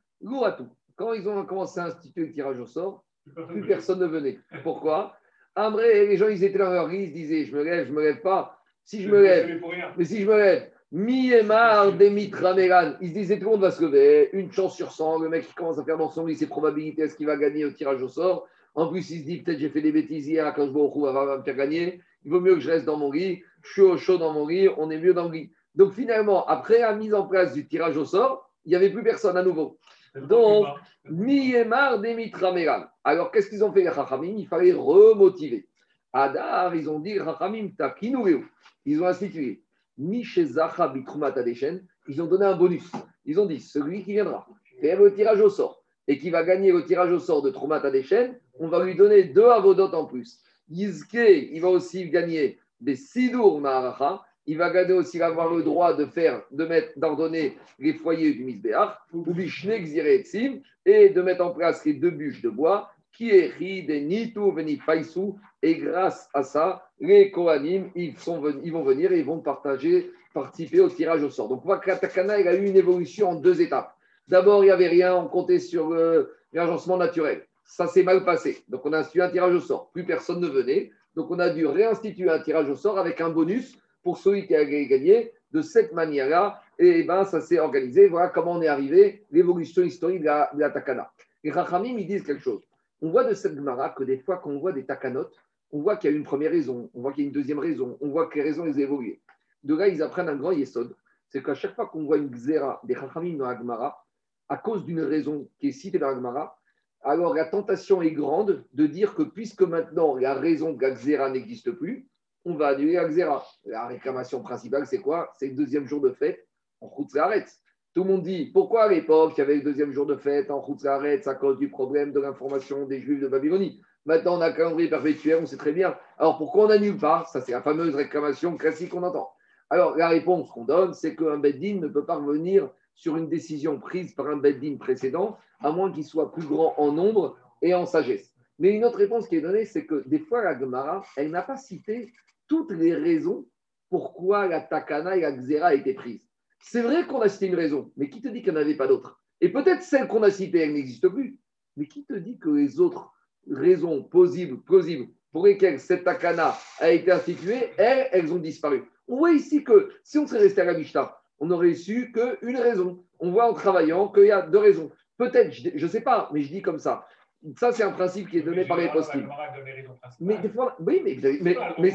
Quand ils ont commencé à instituer le tirage au sort, plus personne ne venait. Pourquoi? Après, les gens, ils étaient dans leur ils se disaient, je me lève, je me lève pas. Si je me lève, mais si je me lève, Demitrameran, il se disait tout le monde va se lever, une chance sur 100, le mec qui commence à faire dans son lit ses probabilités, est-ce qu'il va gagner au tirage au sort? En plus, il se dit peut-être j'ai fait des bêtises hier, quand je vais au coup, va me faire gagner, il vaut mieux que je reste dans mon lit, je suis au chaud dans mon lit, on est mieux dans le lit. Donc finalement, après la mise en place du tirage au sort, il n'y avait plus personne à nouveau. Donc, Mi-et-mar Demitrameran. Alors qu'est-ce qu'ils ont fait les Chachamim? Il fallait remotiver. Adar, ils ont dit Takinureu ils ont institué. Ils ont donné un bonus. Ils ont dit celui qui viendra faire le tirage au sort et qui va gagner le tirage au sort de Trumat Adeshen, on va lui donner deux avodotes en plus. Yizke, il va aussi gagner des Sidur Maharacha, il va gagner aussi avoir le droit de faire, de mettre, d'ordonner les foyers du Misbéach, ou et de mettre en place les deux bûches de bois, qui est des Nitu Veni et grâce à ça, les Kohanim, ils, sont, ils vont venir et ils vont partager, participer au tirage au sort. Donc, on voit que Takana, il a eu une évolution en deux étapes. D'abord, il n'y avait rien, on comptait sur l'agencement naturel. Ça s'est mal passé. Donc, on a institué un tirage au sort. Plus personne ne venait. Donc, on a dû réinstituer un tirage au sort avec un bonus pour celui qui a gagné. De cette manière-là, et ben, ça s'est organisé. Voilà comment on est arrivé, l'évolution historique de la Takana. Les Rachamim, ils disent quelque chose. On voit de cette Gemara que des fois, quand on voit des Takanot, on voit qu'il y a une première raison, on voit qu'il y a une deuxième raison, on voit que les raisons elles évoluent. De là, ils apprennent un grand yesod, c'est qu'à chaque fois qu'on voit une xéra des Chachamim dans Agmara, à cause d'une raison qui est citée dans Agmara, alors la tentation est grande de dire que puisque maintenant la raison de la n'existe plus, on va annuler la xéra. La réclamation principale, c'est quoi? C'est le deuxième jour de fête en arrête. Tout le monde dit pourquoi à l'époque il y avait le deuxième jour de fête en arrête à cause du problème de l'information des Juifs de Babylonie. Maintenant, on a un calendrier perpétuel, on sait très bien. Alors pourquoi on n'annule pas? Ça, c'est la fameuse réclamation classique qu'on entend. Alors la réponse qu'on donne, c'est qu'un Beddin ne peut pas revenir sur une décision prise par un Beddin précédent, à moins qu'il soit plus grand en nombre et en sagesse. Mais une autre réponse qui est donnée, c'est que des fois, la Gemara, elle n'a pas cité toutes les raisons pourquoi la takana et la xéra a été prises. C'est vrai qu'on a cité une raison, mais qui te dit qu'il n'y en avait pas d'autres Et peut-être celle qu'on a citée, elle n'existe plus. Mais qui te dit que les autres raisons possibles, pour lesquelles cette takana a été instituée, elles, elles ont disparu? On voit ici que si on serait resté à la on n'aurait su qu'une raison. On voit en travaillant qu'il y a deux raisons. Peut-être, je ne sais pas, mais je dis comme ça. Ça, c'est un principe qui est donné par les possibles. Mais des fois, oui, mais, mais, mais,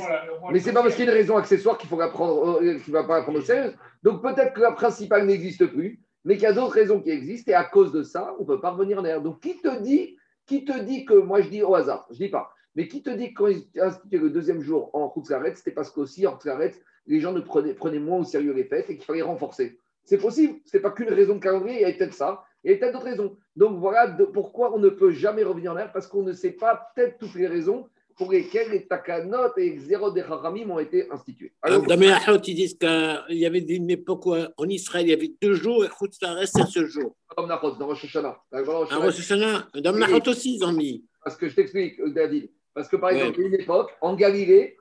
mais c'est pas parce qu'il y a une raison accessoire qu'il faut prendre, euh, qu'il ne va pas la prendre au sérieux. Donc peut-être que la principale n'existe plus, mais qu'il y a d'autres raisons qui existent et à cause de ça, on ne peut pas revenir en arrière. Donc qui te dit, qui te dit que, moi je dis au hasard, je dis pas, mais qui te dit que quand ils instituaient le deuxième jour en Khoutzlaret, c'était parce qu'aussi en Khoutzlaret, les gens ne prenaient, prenaient moins au sérieux les fêtes et qu'il fallait renforcer. C'est possible, ce n'est pas qu'une raison de calendrier, il y a peut-être ça. Il y a peut-être d'autres raisons. Donc voilà pourquoi on ne peut jamais revenir en arrière, parce qu'on ne sait pas peut-être toutes les raisons pour lesquelles les takanot et les zéro des haramim ont été institués. Alors, dans mes ils disent qu'il y avait une époque où en Israël, il y avait deux jours et Khoutzlaret, c'est ce jour. Dans Rosh Hashanah. Dans Rosh Hashanah. Dans Nahot aussi, ils ont mis. Parce que je t'explique, David. Parce que par exemple, y a une époque, en Galilée,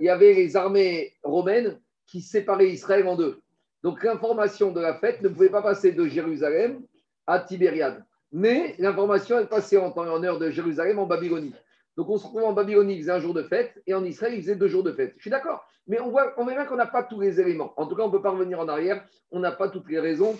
il y avait les armées romaines qui séparaient Israël en deux. Donc l'information de la fête ne pouvait pas passer de Jérusalem à Tibériade. Mais l'information, elle passait en temps et en heure de Jérusalem en Babylonie. Donc on se retrouve en Babylonie, il faisait un jour de fête, et en Israël, il faisait deux jours de fête. Je suis d'accord. Mais on voit, on qu'on n'a pas tous les éléments. En tout cas, on ne peut pas revenir en arrière. On n'a pas toutes les raisons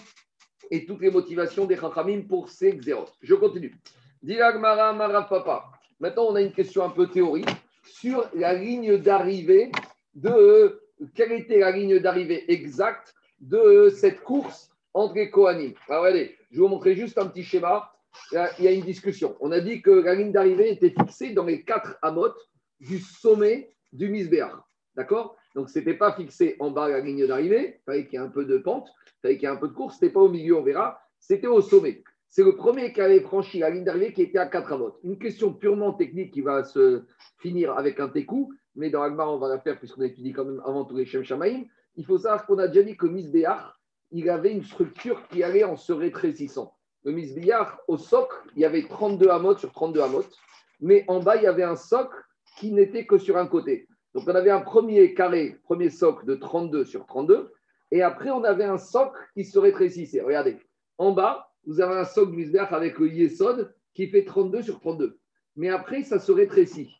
et toutes les motivations des Chachamim pour ces xéros. Je continue. Diragmara Marapapa. Maintenant, on a une question un peu théorique sur la ligne d'arrivée de. Quelle était la ligne d'arrivée exacte de cette course entre les Alors, regardez, je vais vous montrer juste un petit schéma. Il y a une discussion. On a dit que la ligne d'arrivée était fixée dans les quatre amotes du sommet du Misbéach. D'accord? Donc, ce n'était pas fixé en bas la ligne d'arrivée. Il fallait qu'il y ait un peu de pente, il fallait qu'il y ait un peu de course. Ce n'était pas au milieu, on verra. C'était au sommet. C'est le premier qui avait franchi la ligne d'arrivée qui était à quatre amotes. Une question purement technique qui va se finir avec un técou, mais dans Agmar, on va la faire puisqu'on étudie quand même avant tous les Shem Shamaim. Il faut savoir qu'on a déjà dit que Misbéach, il avait une structure qui allait en se rétrécissant. Le Misbéach, au socle, il y avait 32 amotes sur 32 amotes, mais en bas, il y avait un socle qui n'était que sur un côté. Donc, on avait un premier carré, premier socle de 32 sur 32, et après, on avait un socle qui se rétrécissait. Regardez, en bas, vous avez un socle Misbéach avec le Yesod qui fait 32 sur 32. Mais après, ça se rétrécit.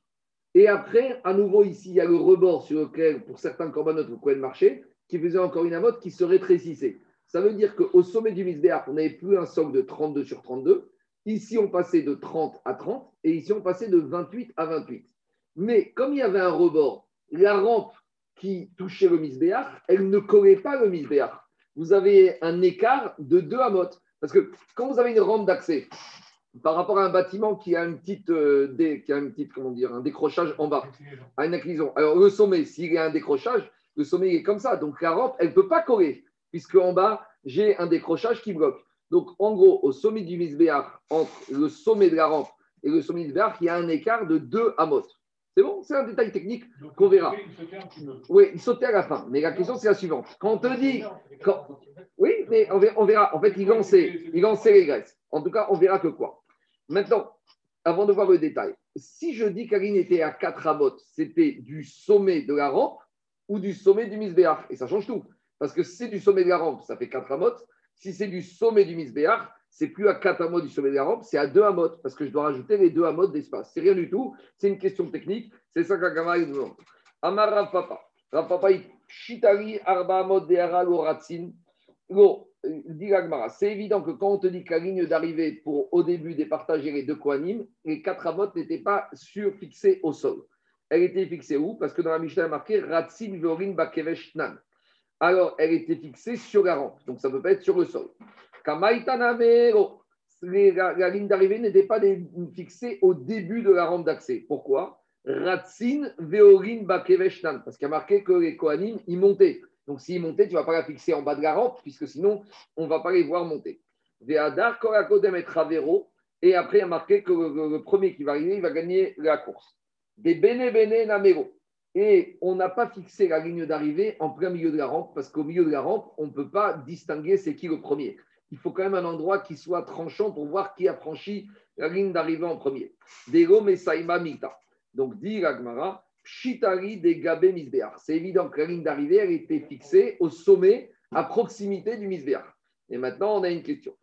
Et après, à nouveau, ici, il y a le rebord sur lequel, pour certains corbanotes, vous pouvez marcher, qui faisait encore une amote qui se rétrécissait. Ça veut dire qu'au sommet du Misbéach, on n'avait plus un socle de 32 sur 32. Ici, on passait de 30 à 30 et ici, on passait de 28 à 28. Mais comme il y avait un rebord, la rampe qui touchait le Misbéach, elle ne collait pas le Misbéach. Vous avez un écart de deux amotes. Parce que quand vous avez une rampe d'accès, par rapport à un bâtiment qui a une petite, euh, qui a une petite comment dire, un décrochage en bas, à une inclinaison. Alors le sommet, s'il y a un décrochage, le sommet est comme ça. Donc la rampe, elle ne peut pas coller, puisque en bas, j'ai un décrochage qui bloque. Donc en gros, au sommet du Misbéach, entre le sommet de la rampe et le sommet du Misbéach, il y a un écart de 2 amotes. C'est bon? C'est un détail technique qu'on verra. Oui, il sautait à la fin. Mais la question, c'est la suivante. Quand on te dit. Oui, mais on verra. En fait, il lançait, il lançait les graisses. En tout cas, on verra que quoi. Maintenant, avant de voir le détail, si je dis qu'Aline était à 4 amotes, c'était du sommet de la rampe ou du sommet du Misbéach. Et ça change tout. Parce que si c'est du sommet de la rampe, ça fait 4 amotes. Si c'est du sommet du Misbéach, c'est plus à 4 amotes du sommet de la rampe, c'est à 2 amotes. Parce que je dois rajouter les 2 amotes d'espace. C'est rien du tout. C'est une question technique. C'est ça qu'Agama nous demande. Amar Rav Papa. Papa, Shitari Arba Amot Deara Loratzin. Dit C'est évident que quand on te dit que la ligne d'arrivée pour au début départager les deux coanimes, les 4 amotes n'étaient pas surfixées au sol elle était fixée où? Parce que dans la Mishnah, marqué Ratzin Vorin Bakevesh Nan. Alors elle était fixée sur la rampe. Donc ça ne peut pas être sur le sol. Kamaitanamero, la, la ligne d'arrivée n'était pas fixée au début de la rampe d'accès. Pourquoi? Ratsin Veorin Bakeveshtan, parce qu'il y a marqué que les Kohanim, ils montaient. Donc s'ils montaient, tu ne vas pas la fixer en bas de la rampe, puisque sinon, on ne va pas les voir monter. Veadar Korakodem et Travero, et après, il y a marqué que le, premier qui va arriver, il va gagner la course. Des Bene Bene Namero. Et on n'a pas fixé la ligne d'arrivée en plein milieu de la rampe, parce qu'au milieu de la rampe, on ne peut pas distinguer c'est qui le premier. Il faut quand même un endroit qui soit tranchant pour voir qui a franchi la ligne d'arrivée en premier. Dego Mesaima Mita. Donc, dit Ragmara, Pshitari de Gabe Misbeach. C'est évident que la ligne d'arrivée, elle était fixée au sommet, à proximité du Misbeach. Et maintenant, on a une question.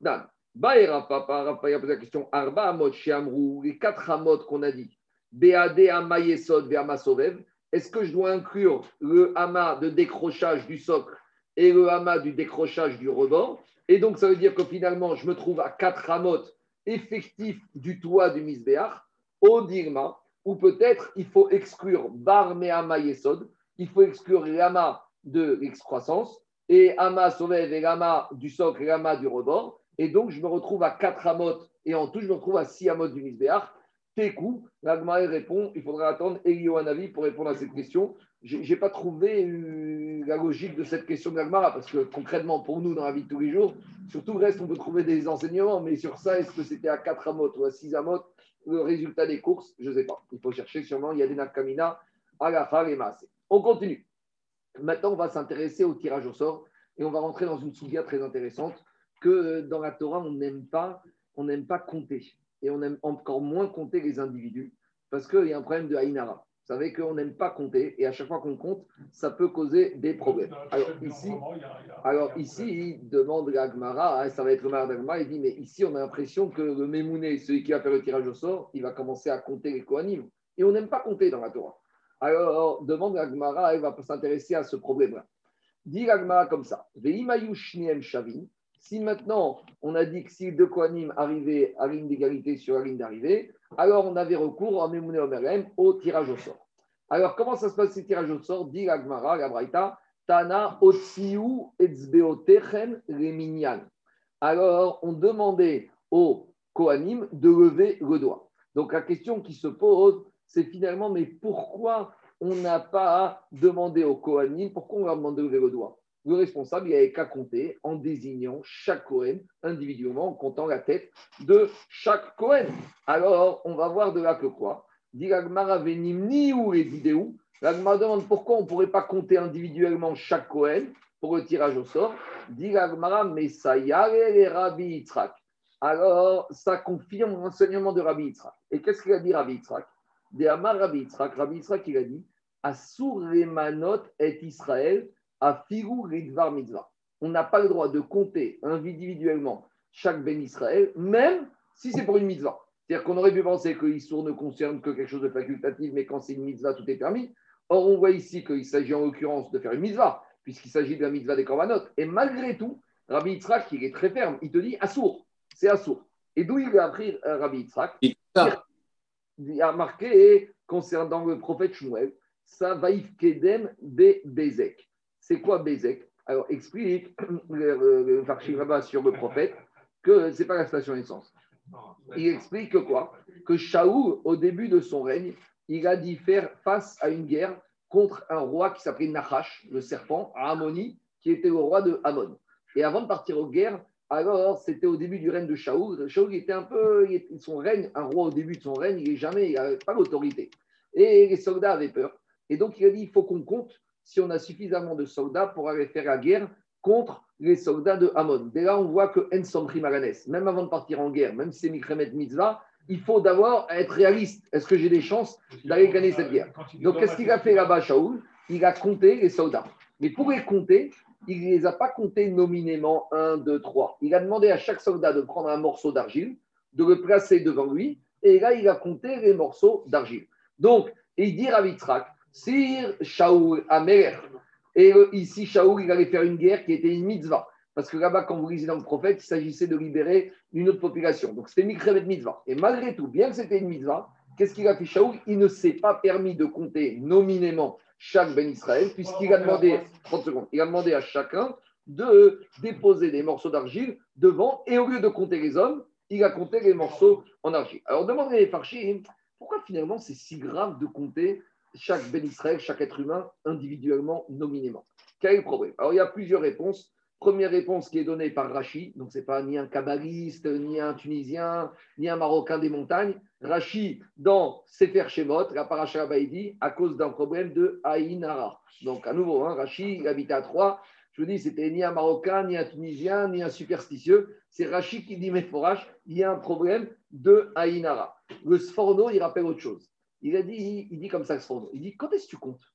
Dan, Baera Papa, a posé la question Arba Amot Shiamrou, les quatre Amot qu'on a dit, BAD Amayesod Sovev, est-ce que je dois inclure le Hama de décrochage du socle et le Hama du décrochage du rebord? Et donc, ça veut dire que finalement, je me trouve à quatre Amot effectifs du toit du Misbeach, au Dirma, ou peut-être il faut exclure Bar Yesod, il faut exclure l'ama de l'excroissance, et Ama Sovev et l'ama du socle et l'ama du rebord. Et donc, je me retrouve à 4 amotes, et en tout, je me retrouve à 6 amotes du Misbéach. Tekou, l'Agmaï répond, il faudra attendre Elio Anavi pour répondre à cette question. Je n'ai pas trouvé euh, la logique de cette question de l'Agmara, parce que concrètement, pour nous, dans la vie de tous les jours, sur tout le reste, on peut trouver des enseignements, mais sur ça, est-ce que c'était à 4 amotes ou à 6 amotes Le résultat des courses, je ne sais pas. Il faut chercher sûrement, il y a des Agafar et Maasé. On continue. Maintenant, on va s'intéresser au tirage au sort et on va rentrer dans une souga très intéressante que dans la Torah, on n'aime pas, on n'aime pas compter. Et on aime encore moins compter les individus parce qu'il y a un problème de Haïnara. Vous savez qu'on n'aime pas compter et à chaque fois qu'on compte, ça peut causer des problèmes. Alors ici, alors ici il demande l'Agmara, hein, ça va être le Mar d'Agmara, il dit Mais ici, on a l'impression que le Mémouné, celui qui va faire le tirage au sort, il va commencer à compter les Kohanim. Et on n'aime pas compter dans la Torah. Alors, demande l'Agmara, elle va s'intéresser à ce problème-là. Dit l'Agmara comme ça Shavin, si maintenant on a dit que si deux Kohanim arrivaient à ligne d'égalité sur la ligne d'arrivée, alors on avait recours en Memouné Omerem au tirage au sort. Alors comment ça se passe ce tirage au sort? Dit l'Agmara, la Braïta, Tana Otsiu Etzbeotechem Reminyan. Alors on demandait aux Kohanim de lever le doigt. Donc la question qui se pose, c'est finalement, mais pourquoi on n'a pas demandé aux Kohanim, pourquoi on leur demande de lever le doigt? Le responsable, il n'avait qu'à compter en désignant chaque Cohen individuellement, en comptant la tête de chaque Cohen. Alors, on va voir de là que quoi Dit ni ou les vidéos. L'Agmara demande pourquoi on ne pourrait pas compter individuellement chaque Cohen pour le tirage au sort. Dit l'Agmara, mais ça y est, Rabbi Yitzhak. Alors, ça confirme l'enseignement de Rabbi Yitzhak. Et qu'est-ce qu'il a dit Rabbi Yitzhak? Des Amar Rabbi Yitzhak. Rabbi Yitzhak, il a dit Remanot et Israël à Ridvar Mitzvah. On n'a pas le droit de compter individuellement chaque Ben Israël, même si c'est pour une mitzvah. C'est-à-dire qu'on aurait pu penser que l'Issour ne concerne que quelque chose de facultatif, mais quand c'est une mitzvah, tout est permis. Or, on voit ici qu'il s'agit en l'occurrence de faire une mitzvah, puisqu'il s'agit de la mitzvah des korbanot. Et malgré tout, Rabbi Yitzhak, il est très ferme, il te dit Assour, c'est Assour. Et d'où il a appris euh, Rabbi Yitzhak? Il a marqué concernant le prophète Shmuel, ça vaïf kedem be bezek. C'est quoi Bézek Alors, explique le là-bas sur le prophète que ce n'est pas la station d'essence. Il explique que quoi? Que Shaoul, au début de son règne, il a dit faire face à une guerre contre un roi qui s'appelait Nahash, le serpent, à Ammoni, qui était le roi de Ammon. Et avant de partir aux guerres, alors c'était au début du règne de Shaoul. Shaoul était un peu, son règne, un roi au début de son règne, il n'est jamais, il n'avait pas l'autorité. Et les soldats avaient peur. Et donc il a dit il faut qu'on compte si on a suffisamment de soldats pour aller faire la guerre contre les soldats de Hamon. Dès là, on voit que En Maranes, même avant de partir en guerre, même si c'est Mikremet Mitzvah, il faut d'abord être réaliste. Est-ce que j'ai des chances d'aller gagner cette guerre? Donc, qu'est-ce qu'il a fait là-bas, Shaoul? Il a compté les soldats. Mais pour les compter, il ne les a pas comptés nominément 1, 2, 3. Il a demandé à chaque soldat de prendre un morceau d'argile, de le placer devant lui, et là, il a compté les morceaux d'argile. Donc, il dit à Vitzrak, Sir Shaoul Amer. Et euh, ici, Shaoul, il allait faire une guerre qui était une mitzvah. Parce que là-bas, quand vous lisez dans le prophète, il s'agissait de libérer une autre population. Donc c'était Mikrevet mitzvah. Et malgré tout, bien que c'était une mitzvah, qu'est-ce qu'il a fait Shaoul Il ne s'est pas permis de compter nominément chaque Ben Israël, puisqu'il a demandé, 30 secondes, il a demandé à chacun de déposer des morceaux d'argile devant, et au lieu de compter les hommes, il a compté les morceaux en argile. Alors demandez les Farchim, pourquoi finalement c'est si grave de compter chaque Ben chaque être humain individuellement, nominément Quel est le problème? Alors il y a plusieurs réponses. Première réponse qui est donnée par Rachi, donc ce n'est pas ni un kabbaliste, ni un Tunisien, ni un Marocain des montagnes. Rachi, dans Sefer Shemot, la paracha Baïdi, à cause d'un problème de Aïnara. Donc à nouveau, hein, Rachi, il habitait à Troyes. Je vous dis, c'était ni un Marocain, ni un Tunisien, ni un superstitieux. C'est Rachi qui dit, mais Forash, il y a un problème de Aïnara. Le Sforno, il rappelle autre chose. Il a dit, il dit comme ça. Il dit, quand est-ce que tu comptes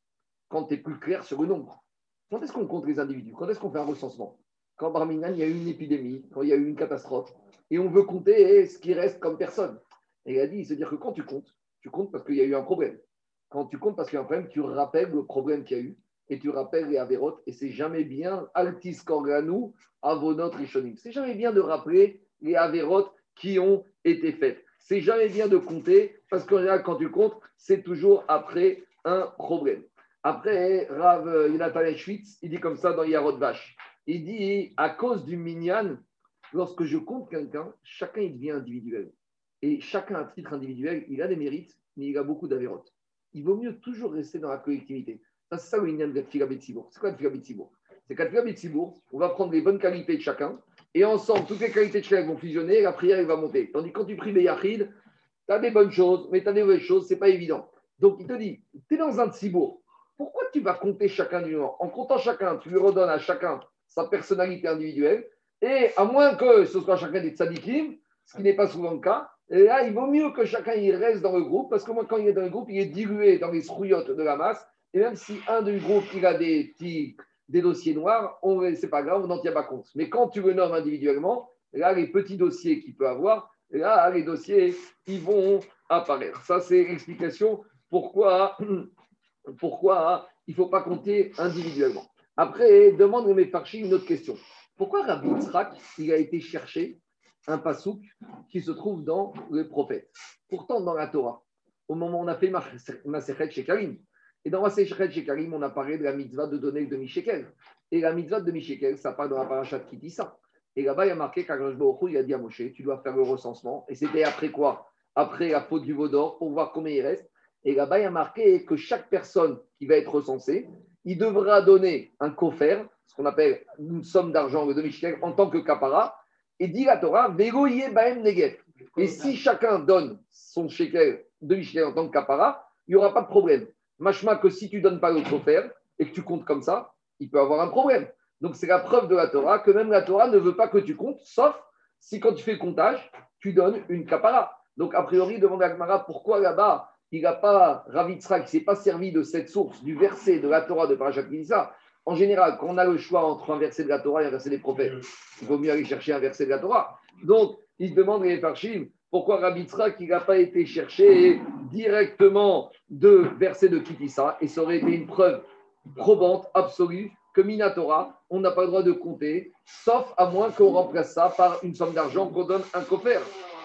Quand tu es plus clair sur le nombre? Quand est-ce qu'on compte les individus? Quand est-ce qu'on fait un recensement? Quand Barminan, il y a eu une épidémie, quand il y a eu une catastrophe, et on veut compter ce qui reste comme personne. Et il a dit, c'est-à-dire que quand tu comptes, tu comptes parce qu'il y a eu un problème. Quand tu comptes parce qu'il y a un problème, tu rappelles le problème qu'il y a eu et tu rappelles les avérotes. Et c'est jamais bien, altis korganou, avonot rishonim. C'est jamais bien de rappeler les avérotes qui ont été faites. C'est jamais bien de compter parce qu'en général, quand tu comptes, c'est toujours après un problème. Après, Rav Yonatan Schwitz, il dit comme ça dans Yarod Vache. Il dit à cause du minyan, lorsque je compte quelqu'un, chacun il devient individuel. Et chacun à titre individuel, il a des mérites, mais il a beaucoup d'avérotes. Il vaut mieux toujours rester dans la collectivité. C'est ça le minyan de Tfilah C'est quoi le C'est qu'à Tfilah on va prendre les bonnes qualités de chacun, et ensemble, toutes les qualités de chacun vont fusionner, et la prière va monter. Tandis que quand tu pries Beyachid, tu as des bonnes choses, mais tu as des mauvaises choses, c'est pas évident. Donc il te dit, tu es dans un Tzibour, pourquoi tu vas compter chacun du nom En comptant chacun, tu lui redonnes à chacun sa personnalité individuelle. Et à moins que ce soit chacun des tzadikim, ce qui n'est pas souvent le cas, là, il vaut mieux que chacun y reste dans le groupe, parce que moi, quand il est dans le groupe, il est dilué dans les srouillottes de la masse. Et même si un du groupe, il a des petits des dossiers noirs, ce n'est pas grave, on n'en tient pas compte. Mais quand tu le nommes individuellement, là, les petits dossiers qu'il peut avoir, là, les dossiers, ils vont apparaître. Ça, c'est l'explication pourquoi pourquoi hein, il ne faut pas compter individuellement. Après, demande mes Mefarchi une autre question. Pourquoi Rabbi Yitzhak, il a été chercher un pasouk qui se trouve dans le prophète Pourtant, dans la Torah, au moment où on a fait Maserhet chez Karim, et dans Maserhet chez Karim, on a parlé de la mitzvah de donner le demi-shekel. Et la mitzvah de demi-shekel, ça parle dans la parachat qui dit ça. Et là-bas, il y a marqué qu'Akadosh il a dit à Moshe, tu dois faire le recensement. Et c'était après quoi? Après la faute du veau d'or, pour voir combien il reste. Et là-bas, il y a marqué que chaque personne qui va être recensée, il devra donner un coffert, ce qu'on appelle une somme d'argent de demi en tant que capara, et dit la Torah, baem Et si chacun donne son shekel demi en tant que capara, il n'y aura pas de problème. Machma que si tu ne donnes pas le coffert et que tu comptes comme ça, il peut avoir un problème. Donc c'est la preuve de la Torah que même la Torah ne veut pas que tu comptes, sauf si quand tu fais le comptage, tu donnes une capara. Donc a priori, demande à Gmara pourquoi là-bas il n'a pas, Ravitsra, qui s'est pas servi de cette source, du verset de la Torah de Parashat Kinissa. En général, quand on a le choix entre un verset de la Torah et un verset des prophètes, il vaut mieux aller chercher un verset de la Torah. Donc, il demande les Farshim pourquoi Ravitsra, qui n'a pas été cherché directement de verset de Kitissa, et ça aurait été une preuve probante, absolue, que Minatora, on n'a pas le droit de compter, sauf à moins qu'on remplace ça par une somme d'argent qu'on donne un coffert.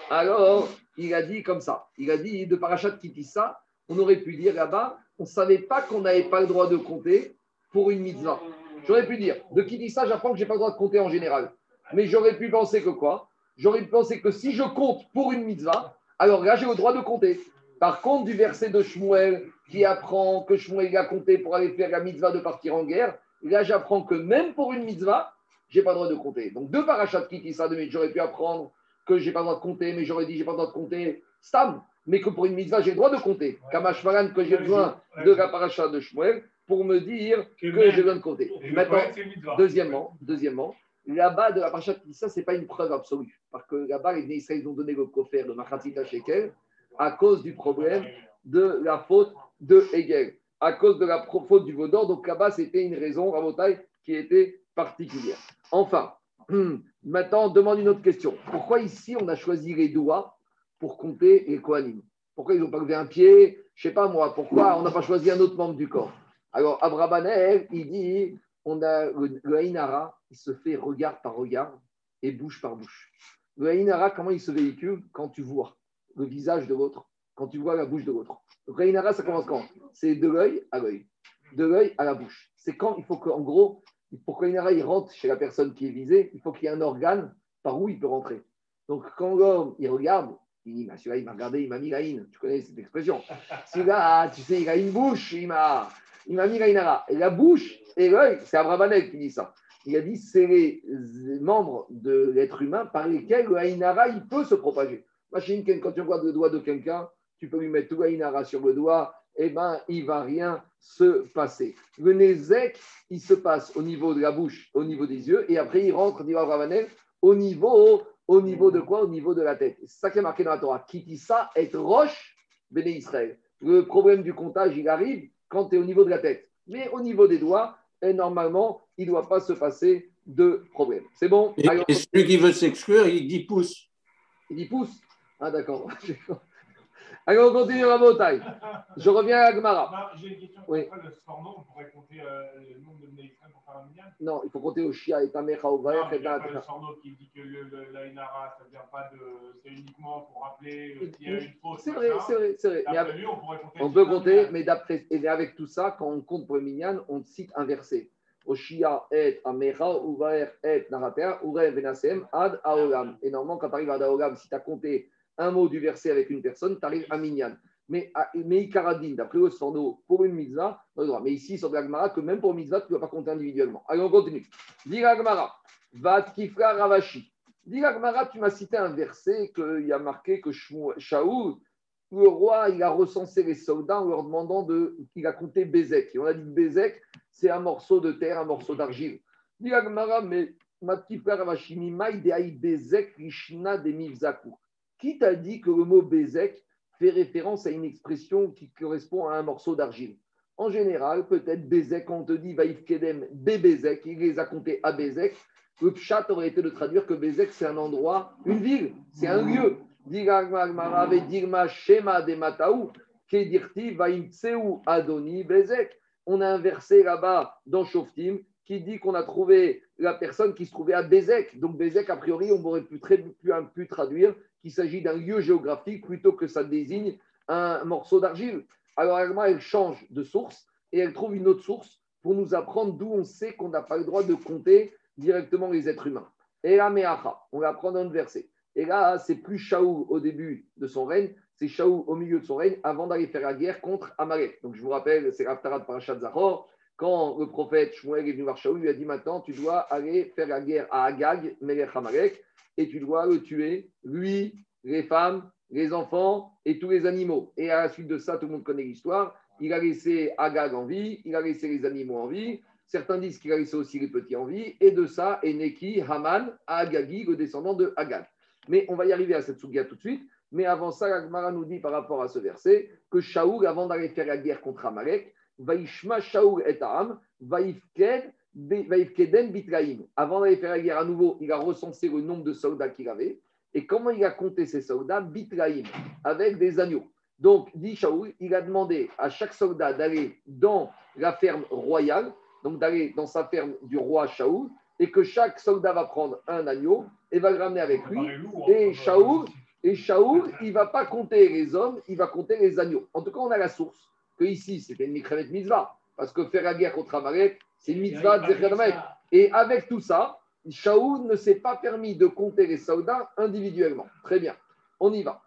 Alors, il a dit comme ça. Il a dit de Parachat Kitissa, on aurait pu dire là-bas, on ne savait pas qu'on n'avait pas le droit de compter pour une mitzvah. J'aurais pu dire, de Kitissa, j'apprends que je n'ai pas le droit de compter en général. Mais j'aurais pu penser que quoi? J'aurais pu penser que si je compte pour une mitzvah, alors là, j'ai le droit de compter. Par contre, du verset de Shmuel qui apprend que Shmuel a compté pour aller faire la mitzvah de partir en guerre, là, j'apprends que même pour une mitzvah, j'ai pas le droit de compter. Donc, deux parachats Kitissa, j'aurais pu apprendre que j'ai pas le droit de compter, mais j'aurais dit j'ai pas le droit de compter Stam, mais que pour une mitzvah, j'ai le droit de compter. Kamash Malan, que j'ai besoin de la paracha de Shmuel pour me dire que j'ai besoin de compter. Maintenant, deuxièmement, deuxièmement, là-bas de la paracha ça, ce n'est pas une preuve absolue. Parce que là-bas, les Israéliens ont donné le coffre de Machatzita Shekel à cause du problème de la faute de Hegel, à cause de la faute du Vaudor. Donc là-bas, c'était une raison, Rabotai, qui était particulière. Enfin, Maintenant, on demande une autre question. Pourquoi ici, on a choisi les doigts pour compter les Kohanim Pourquoi ils n'ont pas levé un pied? Je ne sais pas moi. Pourquoi on n'a pas choisi un autre membre du corps? Alors, Abrabanel, il dit on a le, le il se fait regard par regard et bouche par bouche. Le Haïnara, comment il se véhicule? Quand tu vois le visage de l'autre, quand tu vois la bouche de l'autre. Le Haïnara, ça commence quand? C'est de l'œil à l'œil. de l'œil à la bouche. C'est quand il faut qu'en gros, pour qu'un il rentre chez la personne qui est visée, il faut qu'il y ait un organe par où il peut rentrer. Donc quand l'homme, il regarde, il dit, bah, celui-là, il m'a regardé, il m'a mis la Tu connais cette expression? Celui-là, tu sais, il a une bouche, il m'a, il m'a mis la Et la bouche et l'œil, c'est Abravanel qui dit ça. Il a dit, c'est les membres de l'être humain par lesquels le Haïnara, il peut se propager. Machine, quand tu vois le doigt de quelqu'un, tu peux lui mettre tout Haïnara sur le doigt, eh ben, il ne va rien se passer. Le Nézek, il se passe au niveau de la bouche, au niveau des yeux, et après il rentre, dit Abravanel, au niveau, au niveau de quoi? Au niveau de la tête. C'est ça qui est marqué dans la Torah. Qui dit ça Être roche, béné Israël. Le problème du comptage, il arrive quand tu es au niveau de la tête. Mais au niveau des doigts, et normalement, il ne doit pas se passer de problème. C'est bon Et, celui qui veut s'exclure, il dit pouce. Il dit pouce Ah, d'accord. Allez, on continue la bataille. Je reviens à Agmara. J'ai une question. Oui. Après, le on pourrait compter euh, le nombre de Israël pour faire un milliard Non, il faut compter au Shia et Tamecha au Vaïr. Il y a le Sorno qui dit que l'Ainara, ça ne vient pas de. C'est uniquement pour rappeler s'il y a une faute. C'est vrai, c'est vrai, c'est vrai. Lui, on, pourrait compter on peut compter, mais d'après, et avec tout ça, quand on compte pour le minyan, on cite un verset. Oshia et Amecha, Uvaer et Narater, Ure Venasem, Ad Aolam. Et normalement, quand tu arrives à Ad Aolam, si tu as compté un mot du verset avec une personne, tu arrives à Minyan. Mais, mais Ikaradine, d'après Osforno, pour une mitzvah, Mais ici, sur l'Agmara, que même pour une mitzvah, tu ne dois pas compter individuellement. Allez, on continue. Dis l'Agmara, Vatkifra Ravashi. Dis tu m'as cité un verset qu'il y a marqué que Shaoul, le roi, il a recensé les soldats en leur demandant de. A compté Bézek. Et on a dit que Bézek, c'est un morceau de terre, un morceau d'argile. Dis mais Vatkifra Ravashi, Mimaï de Bézek, Rishna de Mivzakou. Qui t'a dit que le mot Bézek fait référence à une expression qui correspond à un morceau d'argile? En général, peut-être Bézek, on te dit Vaïf Kedem, Bébézek, il les a comptés à Bézek, le pshat aurait été de traduire que Bézek, c'est un endroit, une ville, c'est un lieu. On a un verset là-bas dans Shoftim qui dit qu'on a trouvé la personne qui se trouvait à Bézek. Donc Bézek, a priori, on aurait pu, traduire qu'il s'agit d'un lieu géographique plutôt que ça désigne un morceau d'argile. Alors, elle change de source et elle trouve une autre source pour nous apprendre d'où on sait qu'on n'a pas le droit de compter directement les êtres humains. Et là, Meacha, on va prendre un verset. Et là, c'est plus Shaou au début de son règne, c'est Shaou au milieu de son règne avant d'aller faire la guerre contre Amalek. Donc, je vous rappelle, c'est Raftarat Parashat Zahor. Quand le prophète Shmuel est venu voir Shaou, il lui a dit maintenant, tu dois aller faire la guerre à Agag, Melech Amalek et tu dois le tuer, lui, les femmes, les enfants et tous les animaux. Et à la suite de ça, tout le monde connaît l'histoire. Il a laissé Agag en vie, il a laissé les animaux en vie. Certains disent qu'il a laissé aussi les petits en vie. Et de ça est Neki, Haman, Agagi, le descendant de Agag. Mais on va y arriver à cette sougia tout de suite. Mais avant ça, Agmara nous dit par rapport à ce verset que Shaoul, avant d'aller faire la guerre contre Amalek, Vaishma Shaoul et Aham, Vaifked avant d'aller faire la guerre à nouveau, il a recensé le nombre de soldats qu'il avait. Et comment il a compté ces soldats? Bitraim, avec des agneaux. Donc, dit Shaoul, il a demandé à chaque soldat d'aller dans la ferme royale, donc d'aller dans sa ferme du roi Shaoul, et que chaque soldat va prendre un agneau et va le ramener avec lui. Et Shaoul, et Shaoul, il ne va pas compter les hommes, il va compter les agneaux. En tout cas, on a la source que ici, c'était une Mikremet Mitzvah. Parce que faire la guerre contre Amalek, c'est une mitzvah de Et avec tout ça, Shaoul ne s'est pas permis de compter les soldats individuellement. Très bien, on y va.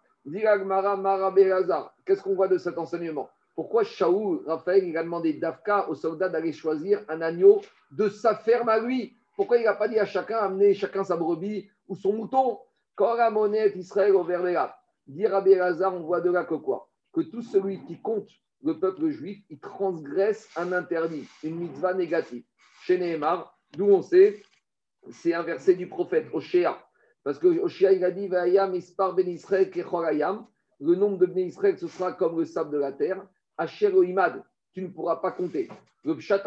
Qu'est-ce qu'on voit de cet enseignement? Pourquoi Shaoul, Raphaël, il a demandé d'Afka aux soldats d'aller choisir un agneau de sa ferme à lui? Pourquoi il n'a pas dit à chacun amener chacun sa brebis ou son mouton? Monnaie Israël au vers Dit Rabbi on voit de là que quoi? Que tout celui qui compte le peuple juif, il transgresse un interdit, une mitzvah négative. Chez Nehemar, d'où on sait, c'est un verset du prophète Oshéa. Parce que Oshéa, il a dit Mispar ben Israël Le nombre de ben ce sera comme le sable de la terre. Asher Imad, tu ne pourras pas compter. Le Pshat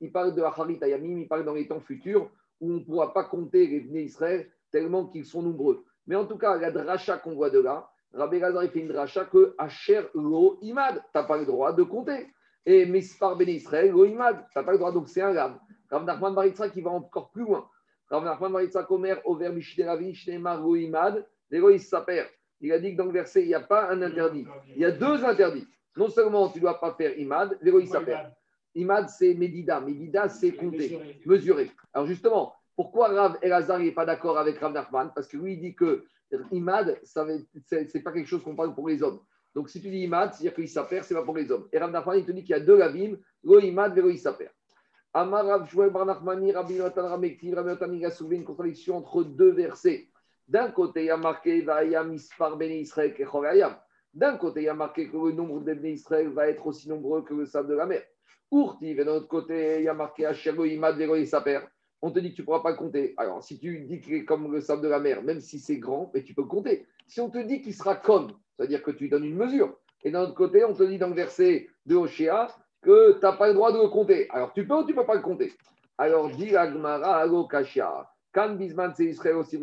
il parle de Acharit Ayamim, il parle dans les temps futurs où on ne pourra pas compter les ben Israël tellement qu'ils sont nombreux. Mais en tout cas, la dracha qu'on voit de là, Rabbi Gazar, il fait une dracha que Asher lo imad, tu n'as pas le droit de compter. Et Mispar ben Israël lo imad, tu n'as pas le droit, donc c'est un lave. Rav Nachman Baritra qui va encore plus loin. Rav Nachman Baritra Omer, Over Mishderavi, Shnemar lo imad, il Saper. Il a dit que dans le verset, il n'y a pas un interdit. Il y a deux interdits. Non seulement tu ne dois pas faire imad, Leroy Saper. Imad, c'est Medida. Medida, c'est compter, mesurer. Alors justement, pourquoi Rav Elazar n'est pas d'accord avec Rav Nachman? Parce que lui, il dit que Imad, ce n'est pas quelque chose qu'on parle pour les hommes. Donc si tu dis Imad, c'est-à-dire qu'il s'appelle, ce n'est pas pour les hommes. Et Rav Nachman, il te dit qu'il y a deux Ravim, lo Imad et lo Isaper. Amar Rav Shmuel Bar Nachmani, Rabbi Natan Ramektiv, Rabbi une contradiction entre deux versets. D'un côté, il y a marqué Vayam Ispar Ben Israël Kechorayam. D'un côté, il y a marqué que le nombre de Ben Israël va être aussi nombreux que le sable de la mer. Urtiv, et d'un autre côté, il y a marqué Ashergo Imad Vero Isaper on te dit que tu ne pourras pas compter. Alors, si tu dis qu'il est comme le sable de la mer, même si c'est grand, mais tu peux compter. Si on te dit qu'il sera comme, c'est-à-dire que tu donnes une mesure. Et d'un autre côté, on te dit dans le verset de Oshéa que tu n'as pas le droit de le compter. Alors, tu peux ou tu ne peux pas le compter Alors, dit Agmara, Alo Kashia, Kan Bisman, c'est Israël aussi,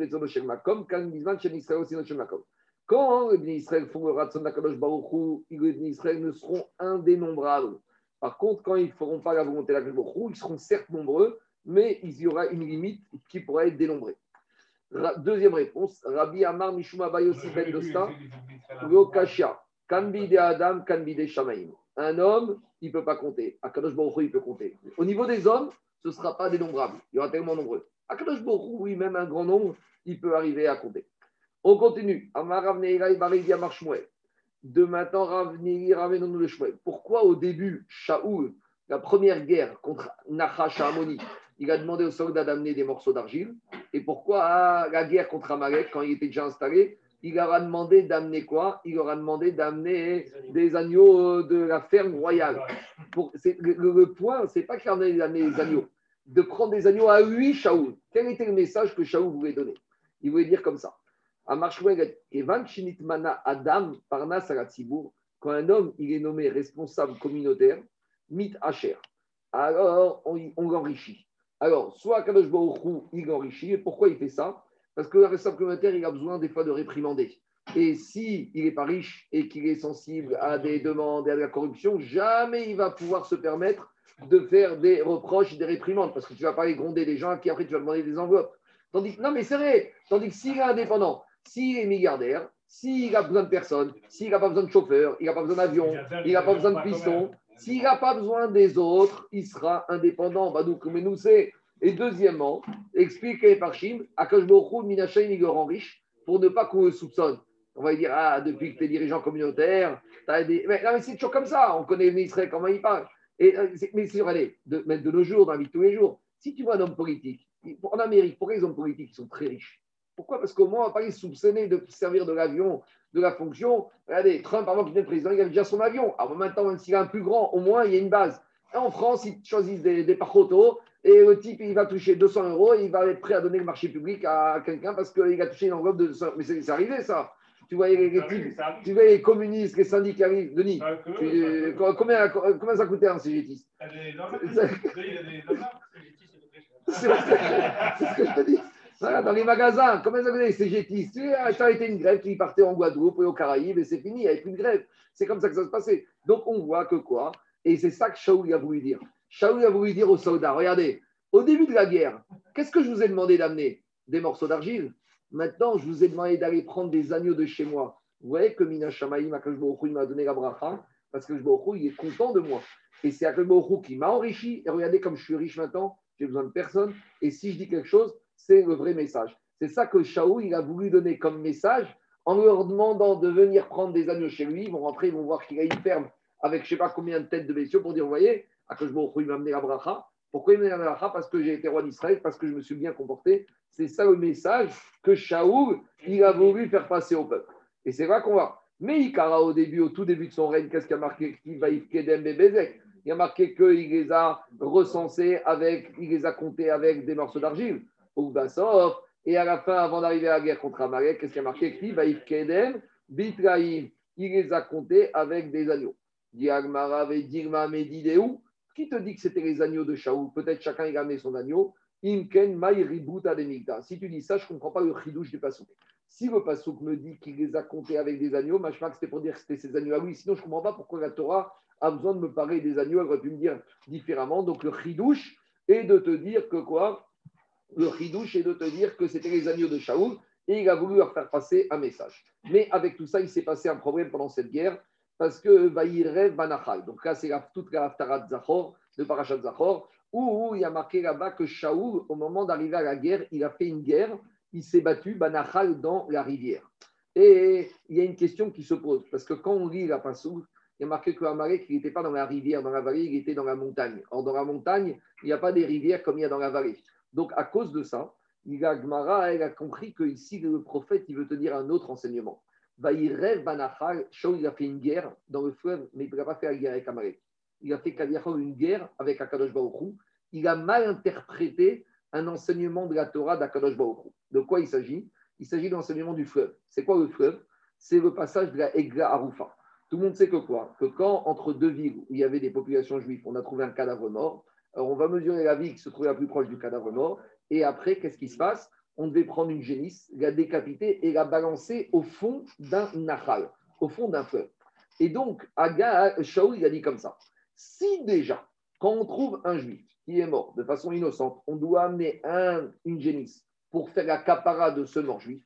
comme Kan Bisman, c'est Israël aussi, Quand les Bnei Israël font le Ratson d'Akadosh Baruchou, les Bnei Israël ne seront indénombrables. Par contre, quand ils ne feront pas la volonté d'Akadosh Baruchou, ils seront certes nombreux, mais il y aura une limite qui pourrait être dénombrée. Deuxième réponse, Rabbi Amar Mishuma Bayosi Ben Dosta, Lokasha, Kanbi de Adam, Kanbi de Shamaim. Un homme, il ne peut pas compter. Akadosh Baruch il peut compter. Au niveau des hommes, ce ne sera pas dénombrable. Il y aura tellement nombreux. Akadosh Baruch oui, même un grand nombre, il peut arriver à compter. On continue. Amar Ravneira Baridi Amar Shmuel. De maintenant, Ravneira ramène-nous le Shmuel. Pourquoi au début, Shaoul, la première guerre contre Nachash Amoni, il a demandé aux soldats d'amener des morceaux d'argile. Et pourquoi à la guerre contre Amalek, quand il était déjà installé, il leur a demandé d'amener quoi? Il leur a demandé d'amener des agneaux de la ferme royale. Pour, le, le, point, c'est pas qu'il a amené des agneaux, de prendre des agneaux à lui, Shaoul. Quel était le message que Shaoul voulait donner? Il voulait dire comme ça. Evan Shinitmana Adam Parnas quand un homme il est nommé responsable communautaire, mit Asher, alors on l'enrichit. Alors, soit Kadosh Baruch il enrichit. Et pourquoi il fait ça? Parce que le responsable communautaire, il a besoin des fois de réprimander. Et s'il il n'est pas riche et qu'il est sensible à des demandes et à de la corruption, jamais il va pouvoir se permettre de faire des reproches, des réprimandes, parce que tu vas pas aller gronder des gens qui après tu vas demander des enveloppes. Tandis non, mais c'est vrai. Tandis que s'il est indépendant, s'il est milliardaire, s'il a besoin de personne, s'il n'a pas besoin de chauffeur, il n'a pas besoin d'avion, il n'a pas besoin de piston, s'il n'a pas besoin des autres, il sera indépendant. Mais nous, c'est. Et deuxièmement, explique par Chim, Akashbochou, Minachai, il riche pour ne pas qu'on le soupçonne. On va dire, ah, depuis que tu es dirigeant communautaire, tu as des. Mais, mais c'est toujours comme ça. On connaît Israël, comment il parle. Et, euh, mais c'est allez, de, de nos jours, dans la vie de tous les jours, si tu vois un homme politique, en Amérique, pourquoi les hommes politiques sont très riches Pourquoi? Parce qu'au moins, on va pas les soupçonner de servir de l'avion de la fonction. Regardez, Trump, avant qu'il devienne président, il avait déjà son avion. Alors maintenant, même s'il est un plus grand, au moins, il y a une base. en France, ils choisissent des, des et le type, il va toucher 200 euros et il va être prêt à donner le marché public à quelqu'un parce qu'il a touché une enveloppe de 200 Mais c'est arrivé, ça. Tu vois les, types, tu vois les communistes, les syndicalistes. Denis, combien, combien ça coûtait un CGTiste C'est ce que je te dis dans les magasins, comment ça les CGT Ça a été une grève, qui partait en Guadeloupe et aux Caraïbes et c'est fini, il n'y grève. C'est comme ça que ça se passait. Donc on voit que quoi? Et c'est ça que Shaoul a voulu dire. Shaoul a voulu dire aux soldats regardez, au début de la guerre, qu'est-ce que je vous ai demandé d'amener? Des morceaux d'argile. Maintenant, je vous ai demandé d'aller prendre des agneaux de chez moi. Vous voyez que Mina Shamaïm, il m'a donné la bracha, parce que il est content de moi. Et c'est Akash qui m'a enrichi. Et regardez comme je suis riche maintenant, j'ai besoin de personne. Et si je dis quelque chose, c'est le vrai message. C'est ça que Shaoul il a voulu donner comme message en leur demandant de venir prendre des agneaux chez lui. Ils vont rentrer, ils vont voir qu'il a une ferme avec je sais pas combien de têtes de bestiaux pour dire, vous voyez, à que je il m'a amené la bracha. Pourquoi il m'a amené la bracha? Parce que j'ai été roi d'Israël, parce que je me suis bien comporté. C'est ça le message que Shaoul il a voulu faire passer au peuple. Et c'est là qu'on va. Mais Ikara, au début, au tout début de son règne, qu'est-ce qu'il a marqué? Il va Il a marqué qu'il les a recensés avec, il les a comptés avec des morceaux d'argile. Et à la fin, avant d'arriver à la guerre contre Amalek, qu'est-ce qui a marqué? Bitraïm. Il les a comptés avec des agneaux. Qui te dit que c'était les agneaux de Shaou Peut-être chacun il a amené son agneau. Imken Si tu dis ça, je ne comprends pas le chidouche du pasouk. Si le pasouk me dit qu'il les a comptés avec des agneaux, que c'était pour dire que c'était ces agneaux à lui. Sinon, je ne comprends pas pourquoi la Torah a besoin de me parler des agneaux. Elle aurait pu me dire différemment. Donc, le chidouche est de te dire que quoi? Le chidouche est de te dire que c'était les agneaux de Shaoul et il a voulu leur faire passer un message. Mais avec tout ça, il s'est passé un problème pendant cette guerre parce que rêve Banachal. Donc là, c'est toute la Haftarat Zachor, de Parashat Zachor, où il y a marqué là-bas que Shaoul, au moment d'arriver à la guerre, il a fait une guerre, il s'est battu Banachal dans la rivière. Et il y a une question qui se pose, parce que quand on lit la Passou, il y a marqué que Amalek, n'était pas dans la rivière, dans la vallée, il était dans la montagne. Or, dans la montagne, il n'y a pas des rivières comme il y a dans la vallée. Donc, à cause de ça, il a, compris que ici, le prophète, il veut te dire un autre enseignement. rêve Banachal, Shaul, il a fait une guerre dans le fleuve, mais il n'a pas fait la guerre avec Amalek. Il a fait une guerre avec Akadosh Baruch Il a mal interprété un enseignement de la Torah d'Akadosh Baruch De quoi il s'agit? Il s'agit de l'enseignement du fleuve. C'est quoi le fleuve? C'est le passage de la Egla Arufa. Tout le monde sait que quoi? Que quand, entre deux villes où il y avait des populations juives, on a trouvé un cadavre mort, on va mesurer la ville qui se trouvait la plus proche du cadavre mort, et après, qu'est-ce qui se passe? On devait prendre une génisse, la décapiter et la balancer au fond d'un nahal, au fond d'un fleuve. Et donc, Aga, Shaul, il a dit comme ça si déjà, quand on trouve un juif qui est mort de façon innocente, on doit amener un, une génisse pour faire la capara de ce mort juif,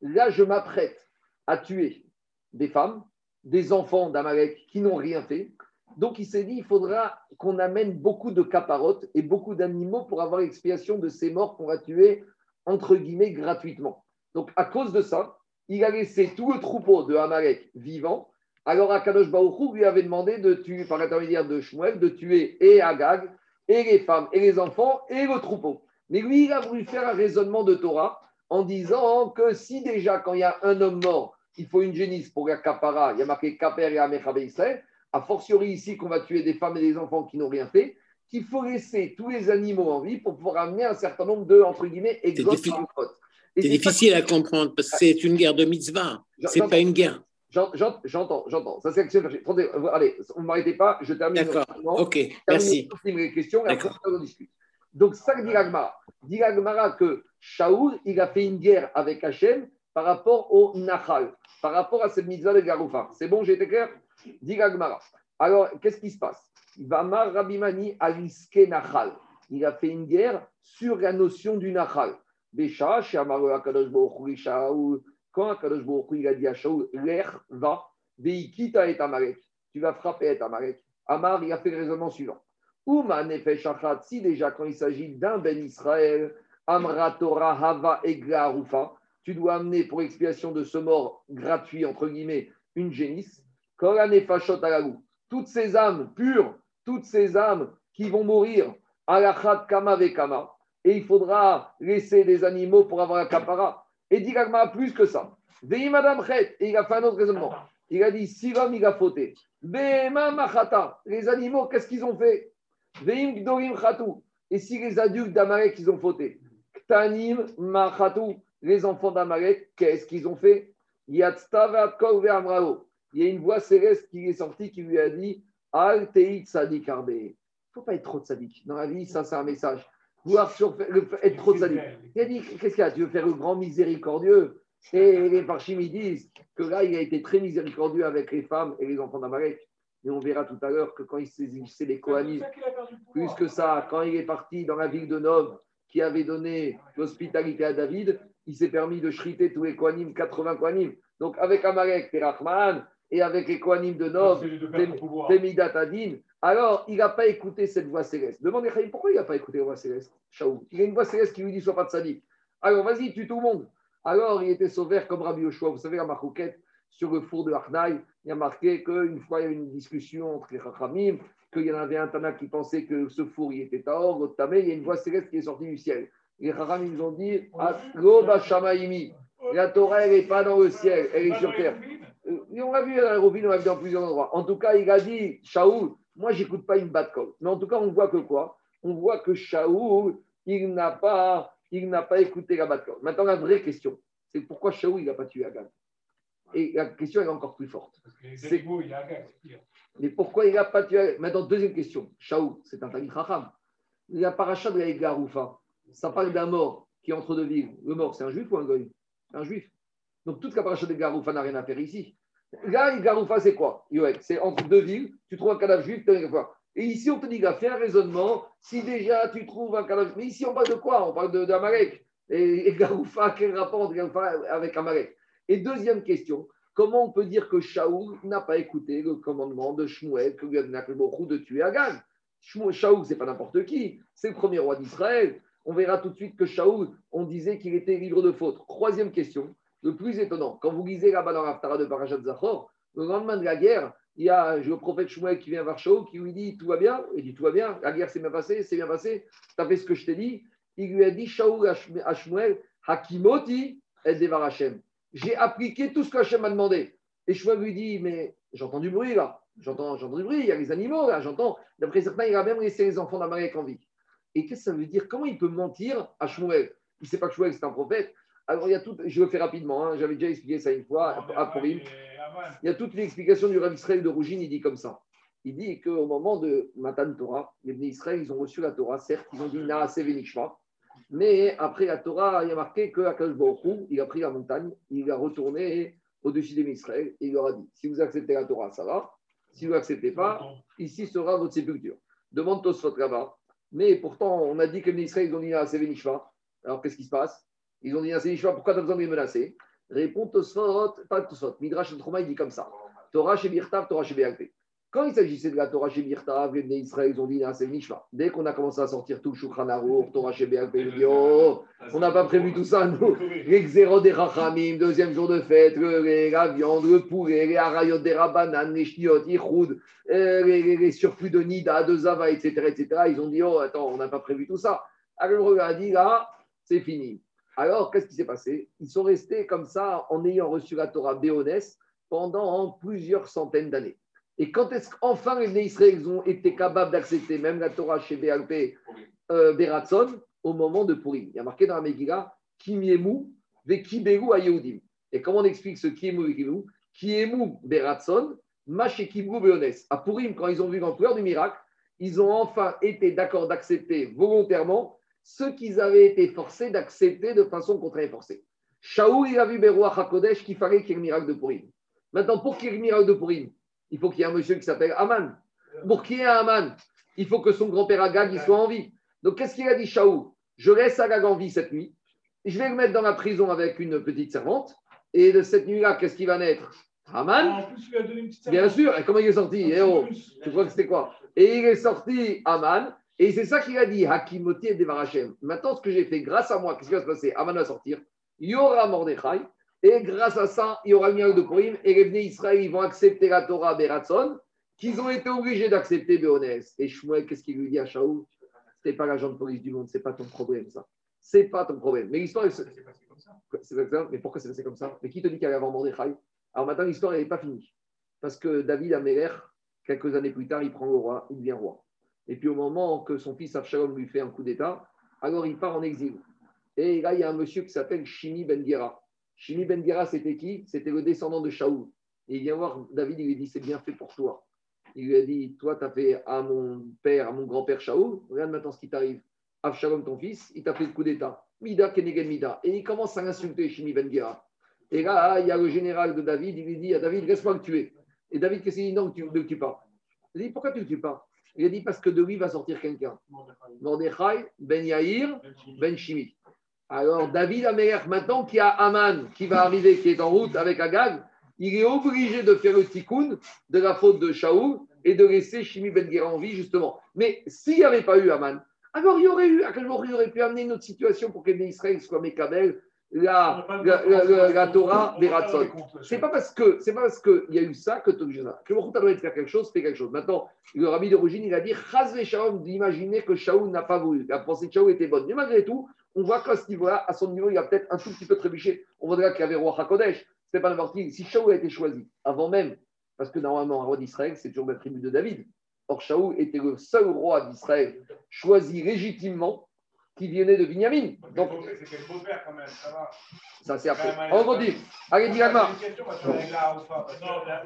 là, je m'apprête à tuer des femmes, des enfants d'Amalek qui n'ont rien fait. Donc, il s'est dit, il faudra qu'on amène beaucoup de caparotes et beaucoup d'animaux pour avoir l'expiation de ces morts qu'on va tuer, entre guillemets, gratuitement. Donc, à cause de ça, il a laissé tout le troupeau de Amalek vivant alors Akadosh Baruchou lui avait demandé de tuer, par l'intermédiaire de Shmuel, de tuer et Agag, et les femmes, et les enfants, et le troupeau. Mais lui, il a voulu faire un raisonnement de Torah en disant que si déjà, quand il y a un homme mort, il faut une génisse pour la kapara, il y a marqué Kaper et Amechabe Israël, a fortiori ici qu'on va tuer des femmes et des enfants qui n'ont rien fait, qu'il faut laisser tous les animaux en vie pour pouvoir amener un certain nombre de, entre guillemets, C'est difficile à comprendre parce que c'est une guerre de mitzvah, c'est pas une guerre. J'entends, j'entends. Ça, c'est Attendez, allez, ne m'arrêtez pas, je termine. D'accord, ok, merci. les questions et après, on discute. Donc, ça dit l'Agmara. Dit l'Agmara que Shaoul, il a fait une guerre avec Hachem par rapport au Nahal, par rapport à cette mitzvah de Garoufa. C'est bon, j'ai été clair? Dit. Alors, qu'est-ce qui se passe? Vamar Rabimani risqué Nahal. Il a fait une guerre sur la notion du Nahal. Bécha, Shamaru Akadosh Shaoul quand Akadosh Baruch il a dit à Shaul, l'air va, veikita et Amalek, tu vas frapper et. Amar, il a fait le raisonnement suivant. Ouma nefesh si déjà quand il s'agit d'un ben Israël, Amra Torah Hava Egla Arufa, tu dois amener pour expiation de ce mort gratuit, entre guillemets, une génisse. Toutes ces âmes pures, toutes ces âmes qui vont mourir, Alachat Kama Vekama, et il faudra laisser des animaux pour avoir la kapara. Et dit plus que ça. Et il a fait un autre raisonnement. Il a dit si l'homme il a fauté, machata, les animaux, qu'est-ce qu'ils ont fait? Et si les adultes d'Amalek, ils ont fauté? Ktanim les enfants d'Amalek, qu'est-ce qu'ils ont fait? Il y a une voix céleste qui est sortie qui lui a dit Al Teit Sadik Il ne faut pas être trop de sadik. Dans la vie, ça, c'est un message vouloir être trop sadique. Il a dit Qu'est-ce qu'il y a? Tu veux faire le grand miséricordieux? Et les parchim disent que là, il a été très miséricordieux avec les femmes et les enfants d'Amalek. Et on verra tout à l'heure que quand il saisissait les Kohanim, plus que ça, quand il est parti dans la ville de Nov, qui avait donné l'hospitalité à David, il s'est permis de shriter tous les Kohanim, 80 Kohanim. Donc avec Amalek, Terachman, et avec les Kohanim de Temidat Adin, alors, il n'a pas écouté cette voix céleste. Demandez pourquoi il n'a pas écouté la voix céleste, Il y a une voix céleste qui lui dit Sois pas de sadique. Alors, vas-y, tue tout le monde. Alors, il était sauvé comme Rabbi Yoshua. Vous savez, la marquette sur le four de Harnaï, il y a marqué qu'une fois, il y a eu une discussion entre les Chachamim, qu'il y en avait un Tana qui pensait que ce four, il était or, l'autre Tamé, il y a une voix céleste qui est sortie du ciel. Les Chachamim nous ont dit La Torah, elle n'est pas dans le ciel, elle est sur terre. Euh, on l'a vu à l'aéroport, on l'a vu dans plusieurs endroits. En tout cas, il a dit Shaoul, moi, j'écoute pas une bad call. Mais en tout cas, on voit que quoi? On voit que Shaoul, il n'a pas, il n'a pas écouté la bad call. Maintenant, la vraie question, c'est pourquoi Shaoul, il n'a pas tué Agag Et la question est encore plus forte. C'est Mais pourquoi il n'a pas tué Agag Maintenant, deuxième question. Shaoul, c'est un Talib Raham. La paracha de la ça parle d'un mort qui est entre deux villes. Le mort, c'est un juif ou un goy Un juif. Donc, toute la paracha de Garoufa n'a rien à faire ici. Là, Garoufa, c'est quoi C'est entre deux villes, tu trouves un cadavre juif, Et ici, on te dit, fais un raisonnement. Si déjà tu trouves un cadavre. Mais ici, on parle de quoi? On parle d'Amalek. Et, et Garoufa, quel rapport avec Amalek? Et deuxième question, Comment on peut dire que Shaoul n'a pas écouté le commandement de Shmuel que lui a donné de tuer Agag Shaoul, ce n'est pas n'importe qui, c'est le premier roi d'Israël. On verra tout de suite que Shaoul, on disait qu'il était libre de faute. Troisième question, le plus étonnant, quand vous lisez là-bas dans l'Aftara de Parashat Zachor, le lendemain de la guerre, il y a le prophète Shmuel qui vient voir Shaoul, qui lui dit Tout va bien? Il dit Tout va bien, la guerre s'est bien passée, c'est bien passé, tu as fait ce que je t'ai dit. Il lui a dit Shaoul à Shmuel Hakimoti et Devar Hashem j'ai appliqué tout ce que Hachem m'a demandé. Et je lui dit, mais j'entends du bruit là, j'entends, du bruit, il y a les animaux là, j'entends. D'après certains, il a même laissé les enfants d'Amalek en vie. Et qu'est-ce que ça veut dire? Comment il peut mentir à Shmuel? Il ne sait pas que Shmuel c'est un prophète. Alors il y a tout, je le fais rapidement, hein. j'avais déjà expliqué ça une fois à, Purim. Il y a toute l'explication du Rav Israël de Rougine, il dit comme ça. Il dit qu'au moment de Matan Torah, les Israël, ils ont reçu la Torah, certes, ils ont dit Naase Venishma, mais après la Torah, il y a marqué que il a pris la montagne, il a retourné au-dessus des Israël et il leur a dit si vous acceptez la Torah, ça va. Si vous n'acceptez pas, ici sera votre sépulture. Demande Tosfot là-bas. Mais pourtant, on a dit que les Israël, ils ont dit à Sevenishva. Alors qu'est-ce qui se passe? Ils ont dit à pourquoi tu as besoin de les menacer? Répond Tosfot, pas Tosfot. Midrash Trouma, il dit comme ça Torah chez Birtav, Torah chez quand il s'agissait de la Torah chez Birta, les Israël, ils ont dit, ah, c'est Mishma. Dès qu'on a commencé à sortir tout Shukran Arour, Torah chez oh, on n'a pas prévu tout ça, nous. Les des Rachamim, deuxième jour de fête, la viande, le poulet, les Arayot des Rabanan, les Shniot, Ichoud, euh, les, surplus de Nida, de Zava, etc., etc. Ils ont dit, oh, attends, on n'a pas prévu tout ça. Alors le a dit, là, c'est fini. Alors, qu'est-ce qui s'est passé? Ils sont restés comme ça en ayant reçu la Torah Béonès pendant plusieurs centaines d'années. Et quand est-ce qu'enfin les Israël ont été capables d'accepter même la Torah chez BLP euh, au moment de Purim Il y a marqué dans la Megillah Kimiemu Vekiberu Ayehudim. Et comment on explique ce Kiemu Vekiberu Kiemu Beratson Mashekibru Beones. À Purim, quand ils ont vu l'ampleur du miracle, ils ont enfin été d'accord d'accepter volontairement ce qu'ils avaient été forcés d'accepter de façon contraire et forcée. Shaoul, il a vu Beruach HaKodesh qu'il fallait qu'il y ait le miracle de Purim. Maintenant, pour qu'il y ait le miracle de Purim, il faut qu'il y ait un monsieur qui s'appelle Aman. Pour qu'il y ait un Aman, il faut que son grand-père Agag il soit en vie. Donc, qu'est-ce qu'il a dit Shaou Je laisse Agag en vie cette nuit. Je vais le mettre dans la prison avec une petite servante. Et de cette nuit-là, qu'est-ce qui va naître? Aman? En plus, il a donné une petite Bien sûr. Et comment il est sorti? Eh oh, Tu crois que c'était quoi? Et il est sorti Aman. Et c'est ça qu'il a dit Hakimoti et Devarachem. Maintenant, ce que j'ai fait, grâce à moi, qu'est-ce qui va se passer? Aman va sortir. Il y aura Mordechai. Et grâce à ça, il y aura le miracle de Purim. Et les venus Israël, ils vont accepter la Torah Beratson, qu'ils ont été obligés d'accepter Béonès. Et Shmuel, qu'est-ce qu'il lui dit à Shaou C'est pas l'agent de police du monde, c'est pas ton problème, ça. C'est pas ton problème. Mais l'histoire, c'est comme ça. Mais pourquoi c'est passé comme ça? Mais qui te dit qu'elle allait avoir Mordechai? Alors maintenant, l'histoire, n'est pas finie. Parce que David Améler, quelques années plus tard, il prend le roi, il devient roi. Et puis au moment que son fils Absalom lui fait un coup d'État, alors il part en exil. Et là, il y a un monsieur qui s'appelle Shimi Ben Gera. Shimi Ben Gera, c'était qui? C'était le descendant de Shaoul. Et il vient voir David, il lui dit C'est bien fait pour toi. Il lui a dit Toi, tu as fait à mon père, à mon grand-père Shaoul, regarde maintenant ce qui t'arrive. Avshalom, ton fils, il t'a fait le coup d'État. Mida, Kenegen Mida. Et il commence à insulter Shimi Ben Gera. Et là, il y a le général de David, il lui dit à David Laisse-moi le tuer. Et David, qu'est-ce qu'il dit? Non, tu ne le tues pas. Il dit Pourquoi tu ne le tues pas? Il a dit Parce que de lui va sortir quelqu'un. Mordechai, Ben Yair, Ben Shimi. Alors, David Améler, maintenant qu'il y a Aman qui va arriver, qui est en route avec Agag, il est obligé de faire le tikkun de la faute de Shaoul et de laisser Shimi Ben en vie, justement. Mais s'il n'y avait pas eu Aman, alors il y aurait eu, à quel moment il aurait pu amener une autre situation pour que Israël soient Mekabel, la, la, la, Torah des Ratson. C'est pas parce que c'est pas parce qu'il y a eu ça que tu es ça. Que le doit faire quelque chose, fait quelque chose. Maintenant, le rabbi d'origine, il a dit Chaz Shalom d'imaginer que Shaoul n'a pas voulu. La pensée de Shaoul était bonne. Mais malgré tout, on voit qu'à ce niveau-là, à son niveau, il a peut-être un tout petit peu trébuché. On voudrait qu'il y avait roi Hakodesh. N'importe qui. Si Shaoul a été choisi avant même, parce que normalement, un roi d'Israël, c'est toujours la tribu de David. Or, Shaoul était le seul roi d'Israël choisi légitimement qui venait de Binyamin. Donc, c'était le beau-père quand même, ça va. Ça, c'est après. On redit. Allez, dis la une question sur la ou pas.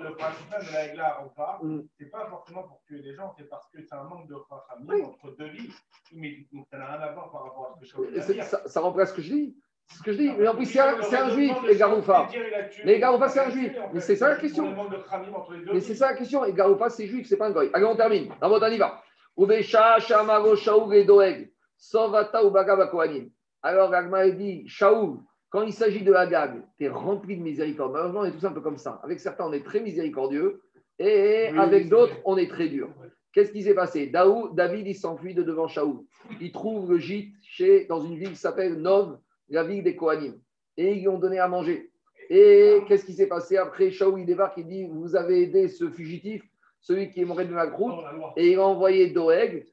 le principal de la pas, mm. c'est pas forcément pour tuer des gens, c'est parce que c'est un manque de famille entre deux vies. Mais ça n'a rien à voir par rapport à ce que je veux ça, ça remplace ce que je dis. C'est ce que je dis. Mais en plus, c'est un, juif, les Garoufa. Les Garoufa, c'est un juif. Mais c'est ça la question. Mais c'est ça la question. Et Garoufa, c'est juif, c'est pas un goy. Allez, on termine. Dans votre on y va. Ubesha, Shamaro, Shaoug et Doeg. Sovata ou Bagaba Alors, Agma dit Shaoul, Quand il s'agit de Agag, tu es rempli de miséricorde. Malheureusement, on est tous un peu comme ça. Avec certains, on est très miséricordieux et avec d'autres, on est très dur. Qu'est-ce qui s'est passé? David, il s'enfuit de devant Shaoul. Il trouve le gîte chez, dans une ville qui s'appelle Nov, la ville des Kohanim. Et ils lui ont donné à manger. Et qu'est-ce qui s'est passé après Shaoul, il débarque, il dit Vous avez aidé ce fugitif, celui qui est mort de la croûte. Et il a envoyé Doeg.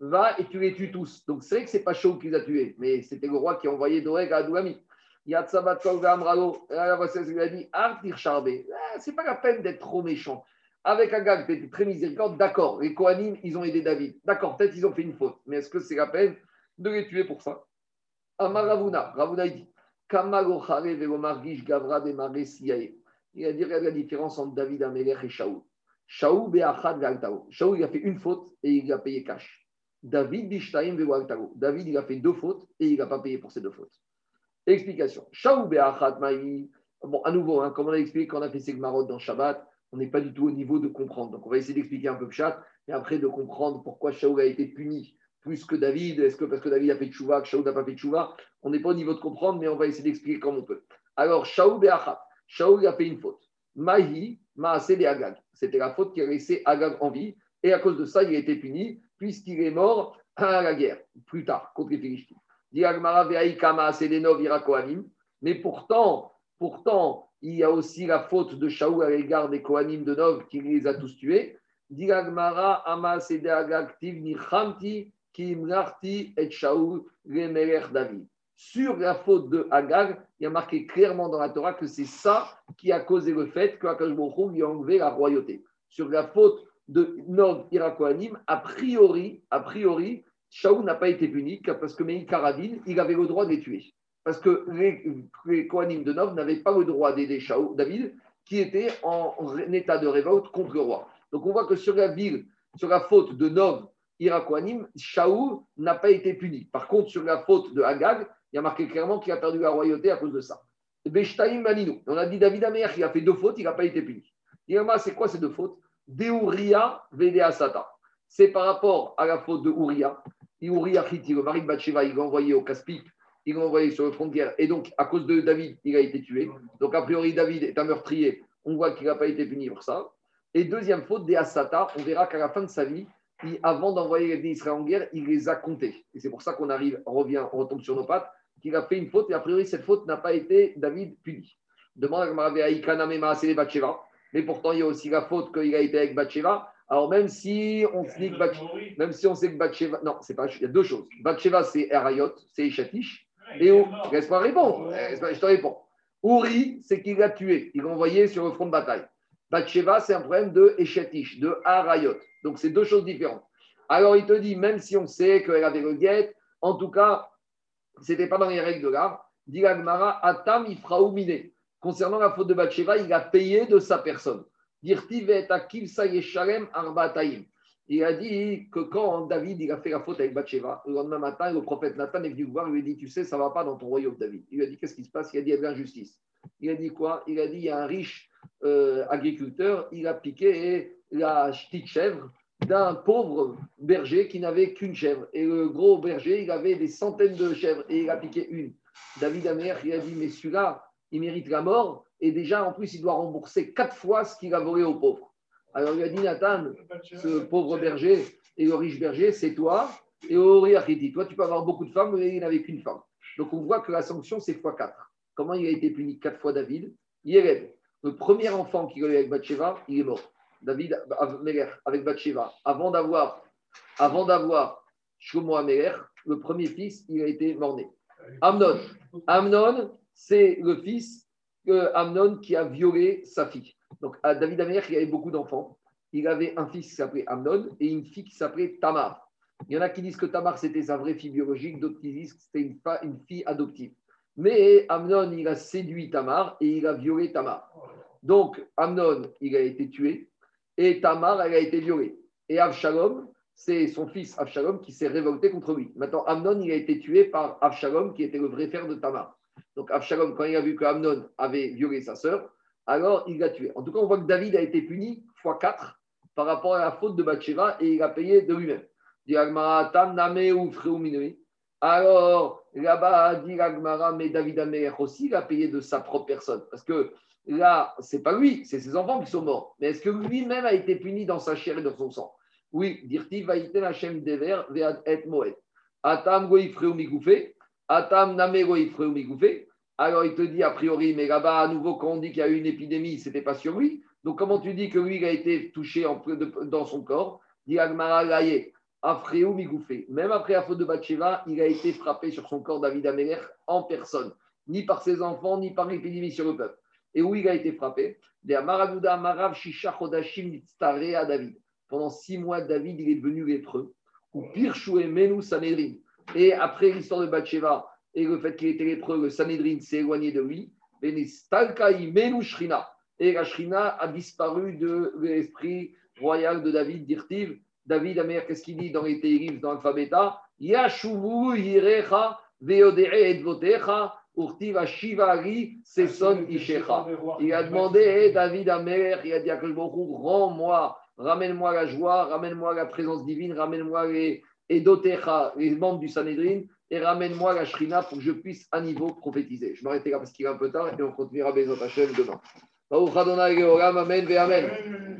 Va et tu les tues tous. Donc c'est vrai que ce n'est pas Shaoul qui les a tués, mais c'était le roi qui a envoyé Doeg à Adouami. Yatsabat Amralo. La lui a dit Artir. Ah, c'est pas la peine d'être trop méchant. Avec Agag, tu étais très miséricorde, d'accord. Les Kohanim, ils ont aidé David. D'accord, peut-être ils ont fait une faute. Mais est-ce que c'est la peine de les tuer pour ça? Amar Ravuna. Ravuna, il dit Gavra Il a la différence entre David Amelech et Shaoul. Shaoul Beachad Galtao. Shaoul, il a fait une faute et il a payé cash. David Bishtaim David, il a fait deux fautes et il n'a pas payé pour ces deux fautes. Explication. Bon, à nouveau, hein, comme on a expliqué quand on a fait Segmarot dans Shabbat, on n'est pas du tout au niveau de comprendre. Donc, on va essayer d'expliquer un peu Pshat, et après de comprendre pourquoi Shaoul a été puni plus que David. Est-ce que parce que David a fait Tchouva, que Shaoul n'a pas fait Tchouva? On n'est pas au niveau de comprendre, mais on va essayer d'expliquer comme on peut. Alors, Shaoul Be'achat. Shaoul a fait une faute. Mahi, Maasé Agag. C'était la faute qui a laissé Agag en vie, et à cause de ça, il a été puni, puisqu'il est mort à la guerre, plus tard, contre les Philistines. Mais pourtant, pourtant, il y a aussi la faute de Shaou à l'égard des Kohanim de Nov qui les a tous tués. Sur la faute de Agag, il y a marqué clairement dans la Torah que c'est ça qui a causé le fait que Akash lui a enlevé la royauté. Sur la faute de Nov Irakoanim, a priori, a priori, Shaou n'a pas été puni parce que Meï Karadin, il avait le droit de les tuer. Parce que les, les Kohanim de Nov n'avaient pas le droit d'aider Shaou, David, qui était en, état de révolte contre le roi. Donc on voit que sur la ville, sur la faute de Nov, Irakoanim, Shaou n'a pas été puni. Par contre, sur la faute de Agag, il y a marqué clairement qu'il a perdu la royauté à cause de ça. Beshtaim On a dit David Amer qui a fait deux fautes, il n'a pas été puni. C'est quoi ces deux fautes? Deuria Vedeasata. C'est par rapport à la faute de Uriah Uriah le mari de Bathsheba, il l'a envoyé au Caspic, il l'a envoyé sur le front de guerre. Et donc, à cause de David, il a été tué. Donc, a priori, David est un meurtrier. On voit qu'il n'a pas été puni pour ça. Et deuxième faute, des Asata, on verra qu'à la fin de sa vie, avant d'envoyer les Israël en guerre, il les a comptés. Et c'est pour ça qu'on arrive, on revient, on retombe sur nos pattes, qu'il a fait une faute. Et a priori, cette faute n'a pas été David puni. Demande à Mais pourtant, il y a aussi la faute qu'il a été avec Bathsheba. Alors, même si on sait que, même si on sait que Batsheva, non, c'est pas, il y a deux choses. Batsheva, c'est Erayot, c'est Eshatish. Et laisse-moi répondre, je te réponds. Uri, c'est qu'il l'a tué, il l'a envoyé sur le front de bataille. Batsheva, c'est un problème de Eshatish, de Arayot. Donc, c'est deux choses différentes. Alors, il te dit, même si on sait qu'elle avait le guet, en tout cas, ce n'était pas dans les règles de l'art. Dit Atam Ifraoumine. Concernant la faute de Batsheva, il a payé de sa personne. Il a dit que quand David il a fait la faute avec Bathsheba, le lendemain matin, le prophète Nathan est venu voir, il lui a dit Tu sais, ça ne va pas dans ton royaume, David. Il lui a dit Qu'est-ce qui se passe? Il a dit Il y a de l'injustice. Il a dit quoi? Il a dit Il y a un riche euh, agriculteur, il a piqué la petite chèvre d'un pauvre berger qui n'avait qu'une chèvre. Et le gros berger, il avait des centaines de chèvres et il a piqué une. David Amer, il a dit Mais celui-là, il mérite la mort et déjà, en plus, il doit rembourser quatre fois ce qu'il a volé aux pauvres. Alors, il a dit, Nathan, ce pauvre berger et le riche berger, c'est toi. Et Ori toi, tu peux avoir beaucoup de femmes, mais il n'avait qu'une femme. Donc, on voit que la sanction, c'est fois quatre. Comment il a été puni quatre fois, David Yéred, le premier enfant qu'il a avec Bathsheba, il est mort. David avec Bathsheba, avant d'avoir avant d'avoir Améler, le premier fils, il a été mort-né. Amnon. Amnon, c'est le fils Amnon qui a violé sa fille. Donc, David Amer, il avait beaucoup d'enfants. Il avait un fils qui s'appelait Amnon et une fille qui s'appelait Tamar. Il y en a qui disent que Tamar, c'était sa vraie fille biologique, d'autres qui disent que c'était une fille adoptive. Mais Amnon, il a séduit Tamar et il a violé Tamar. Donc, Amnon, il a été tué et Tamar, elle a été violée. Et Avshalom, c'est son fils Avshalom qui s'est révolté contre lui. Maintenant, Amnon, il a été tué par Avshalom, qui était le vrai frère de Tamar. Donc Absalom, quand il a vu que Amnon avait violé sa sœur, alors il l'a tué. En tout cas, on voit que David a été puni fois 4 par rapport à la faute de Bathsheba et il a payé de lui-même. Alors, là-bas, dit Agmara, mais David Améler aussi, il a payé de sa propre personne. Parce que là, c'est pas lui, c'est ses enfants qui sont morts. Mais est-ce que lui-même a été puni dans sa chair et dans son sang? Oui, dirti vaïten Hashem dever vead et moed. Atam goifreu migoufé, atam name goifreu migoufé. Alors il te dit a priori, mais là-bas, à nouveau, quand on dit qu'il y a eu une épidémie, c'était pas sur lui. Donc comment tu dis que lui, il a été touché dans son corps? Dit Agmara Laye, Afreu migoufé. Même après la faute de Bathsheba, il a été frappé sur son corps David Améler en personne, ni par ses enfants, ni par l'épidémie sur le peuple. Et où il a été frappé? David. Pendant six mois, David il est devenu lépreux. Ou pire, Menu Sanedrin. Et après l'histoire de Bathsheba et le fait qu'il était lépreux, le Sanedrin s'est éloigné de lui. Et la Shrina a disparu de l'esprit royal de David, d'Irtiv. David, Amer, qu'est-ce qu'il dit dans les Térifs, dans l'alphabet Yashuvu Yirecha Veodere Edvotecha Urtiv Shivari Seson Ishecha. Il a demandé, David Amer, il a dit à rends-moi ramène-moi la joie, ramène-moi la présence divine, ramène-moi les Edotecha, les membres du Sanhedrin, et ramène-moi la Shrina pour que je puisse à niveau prophétiser. Je m'arrêterai là parce qu'il est un peu tard et on continuera Bezot Hashem demain. Amen, Amen.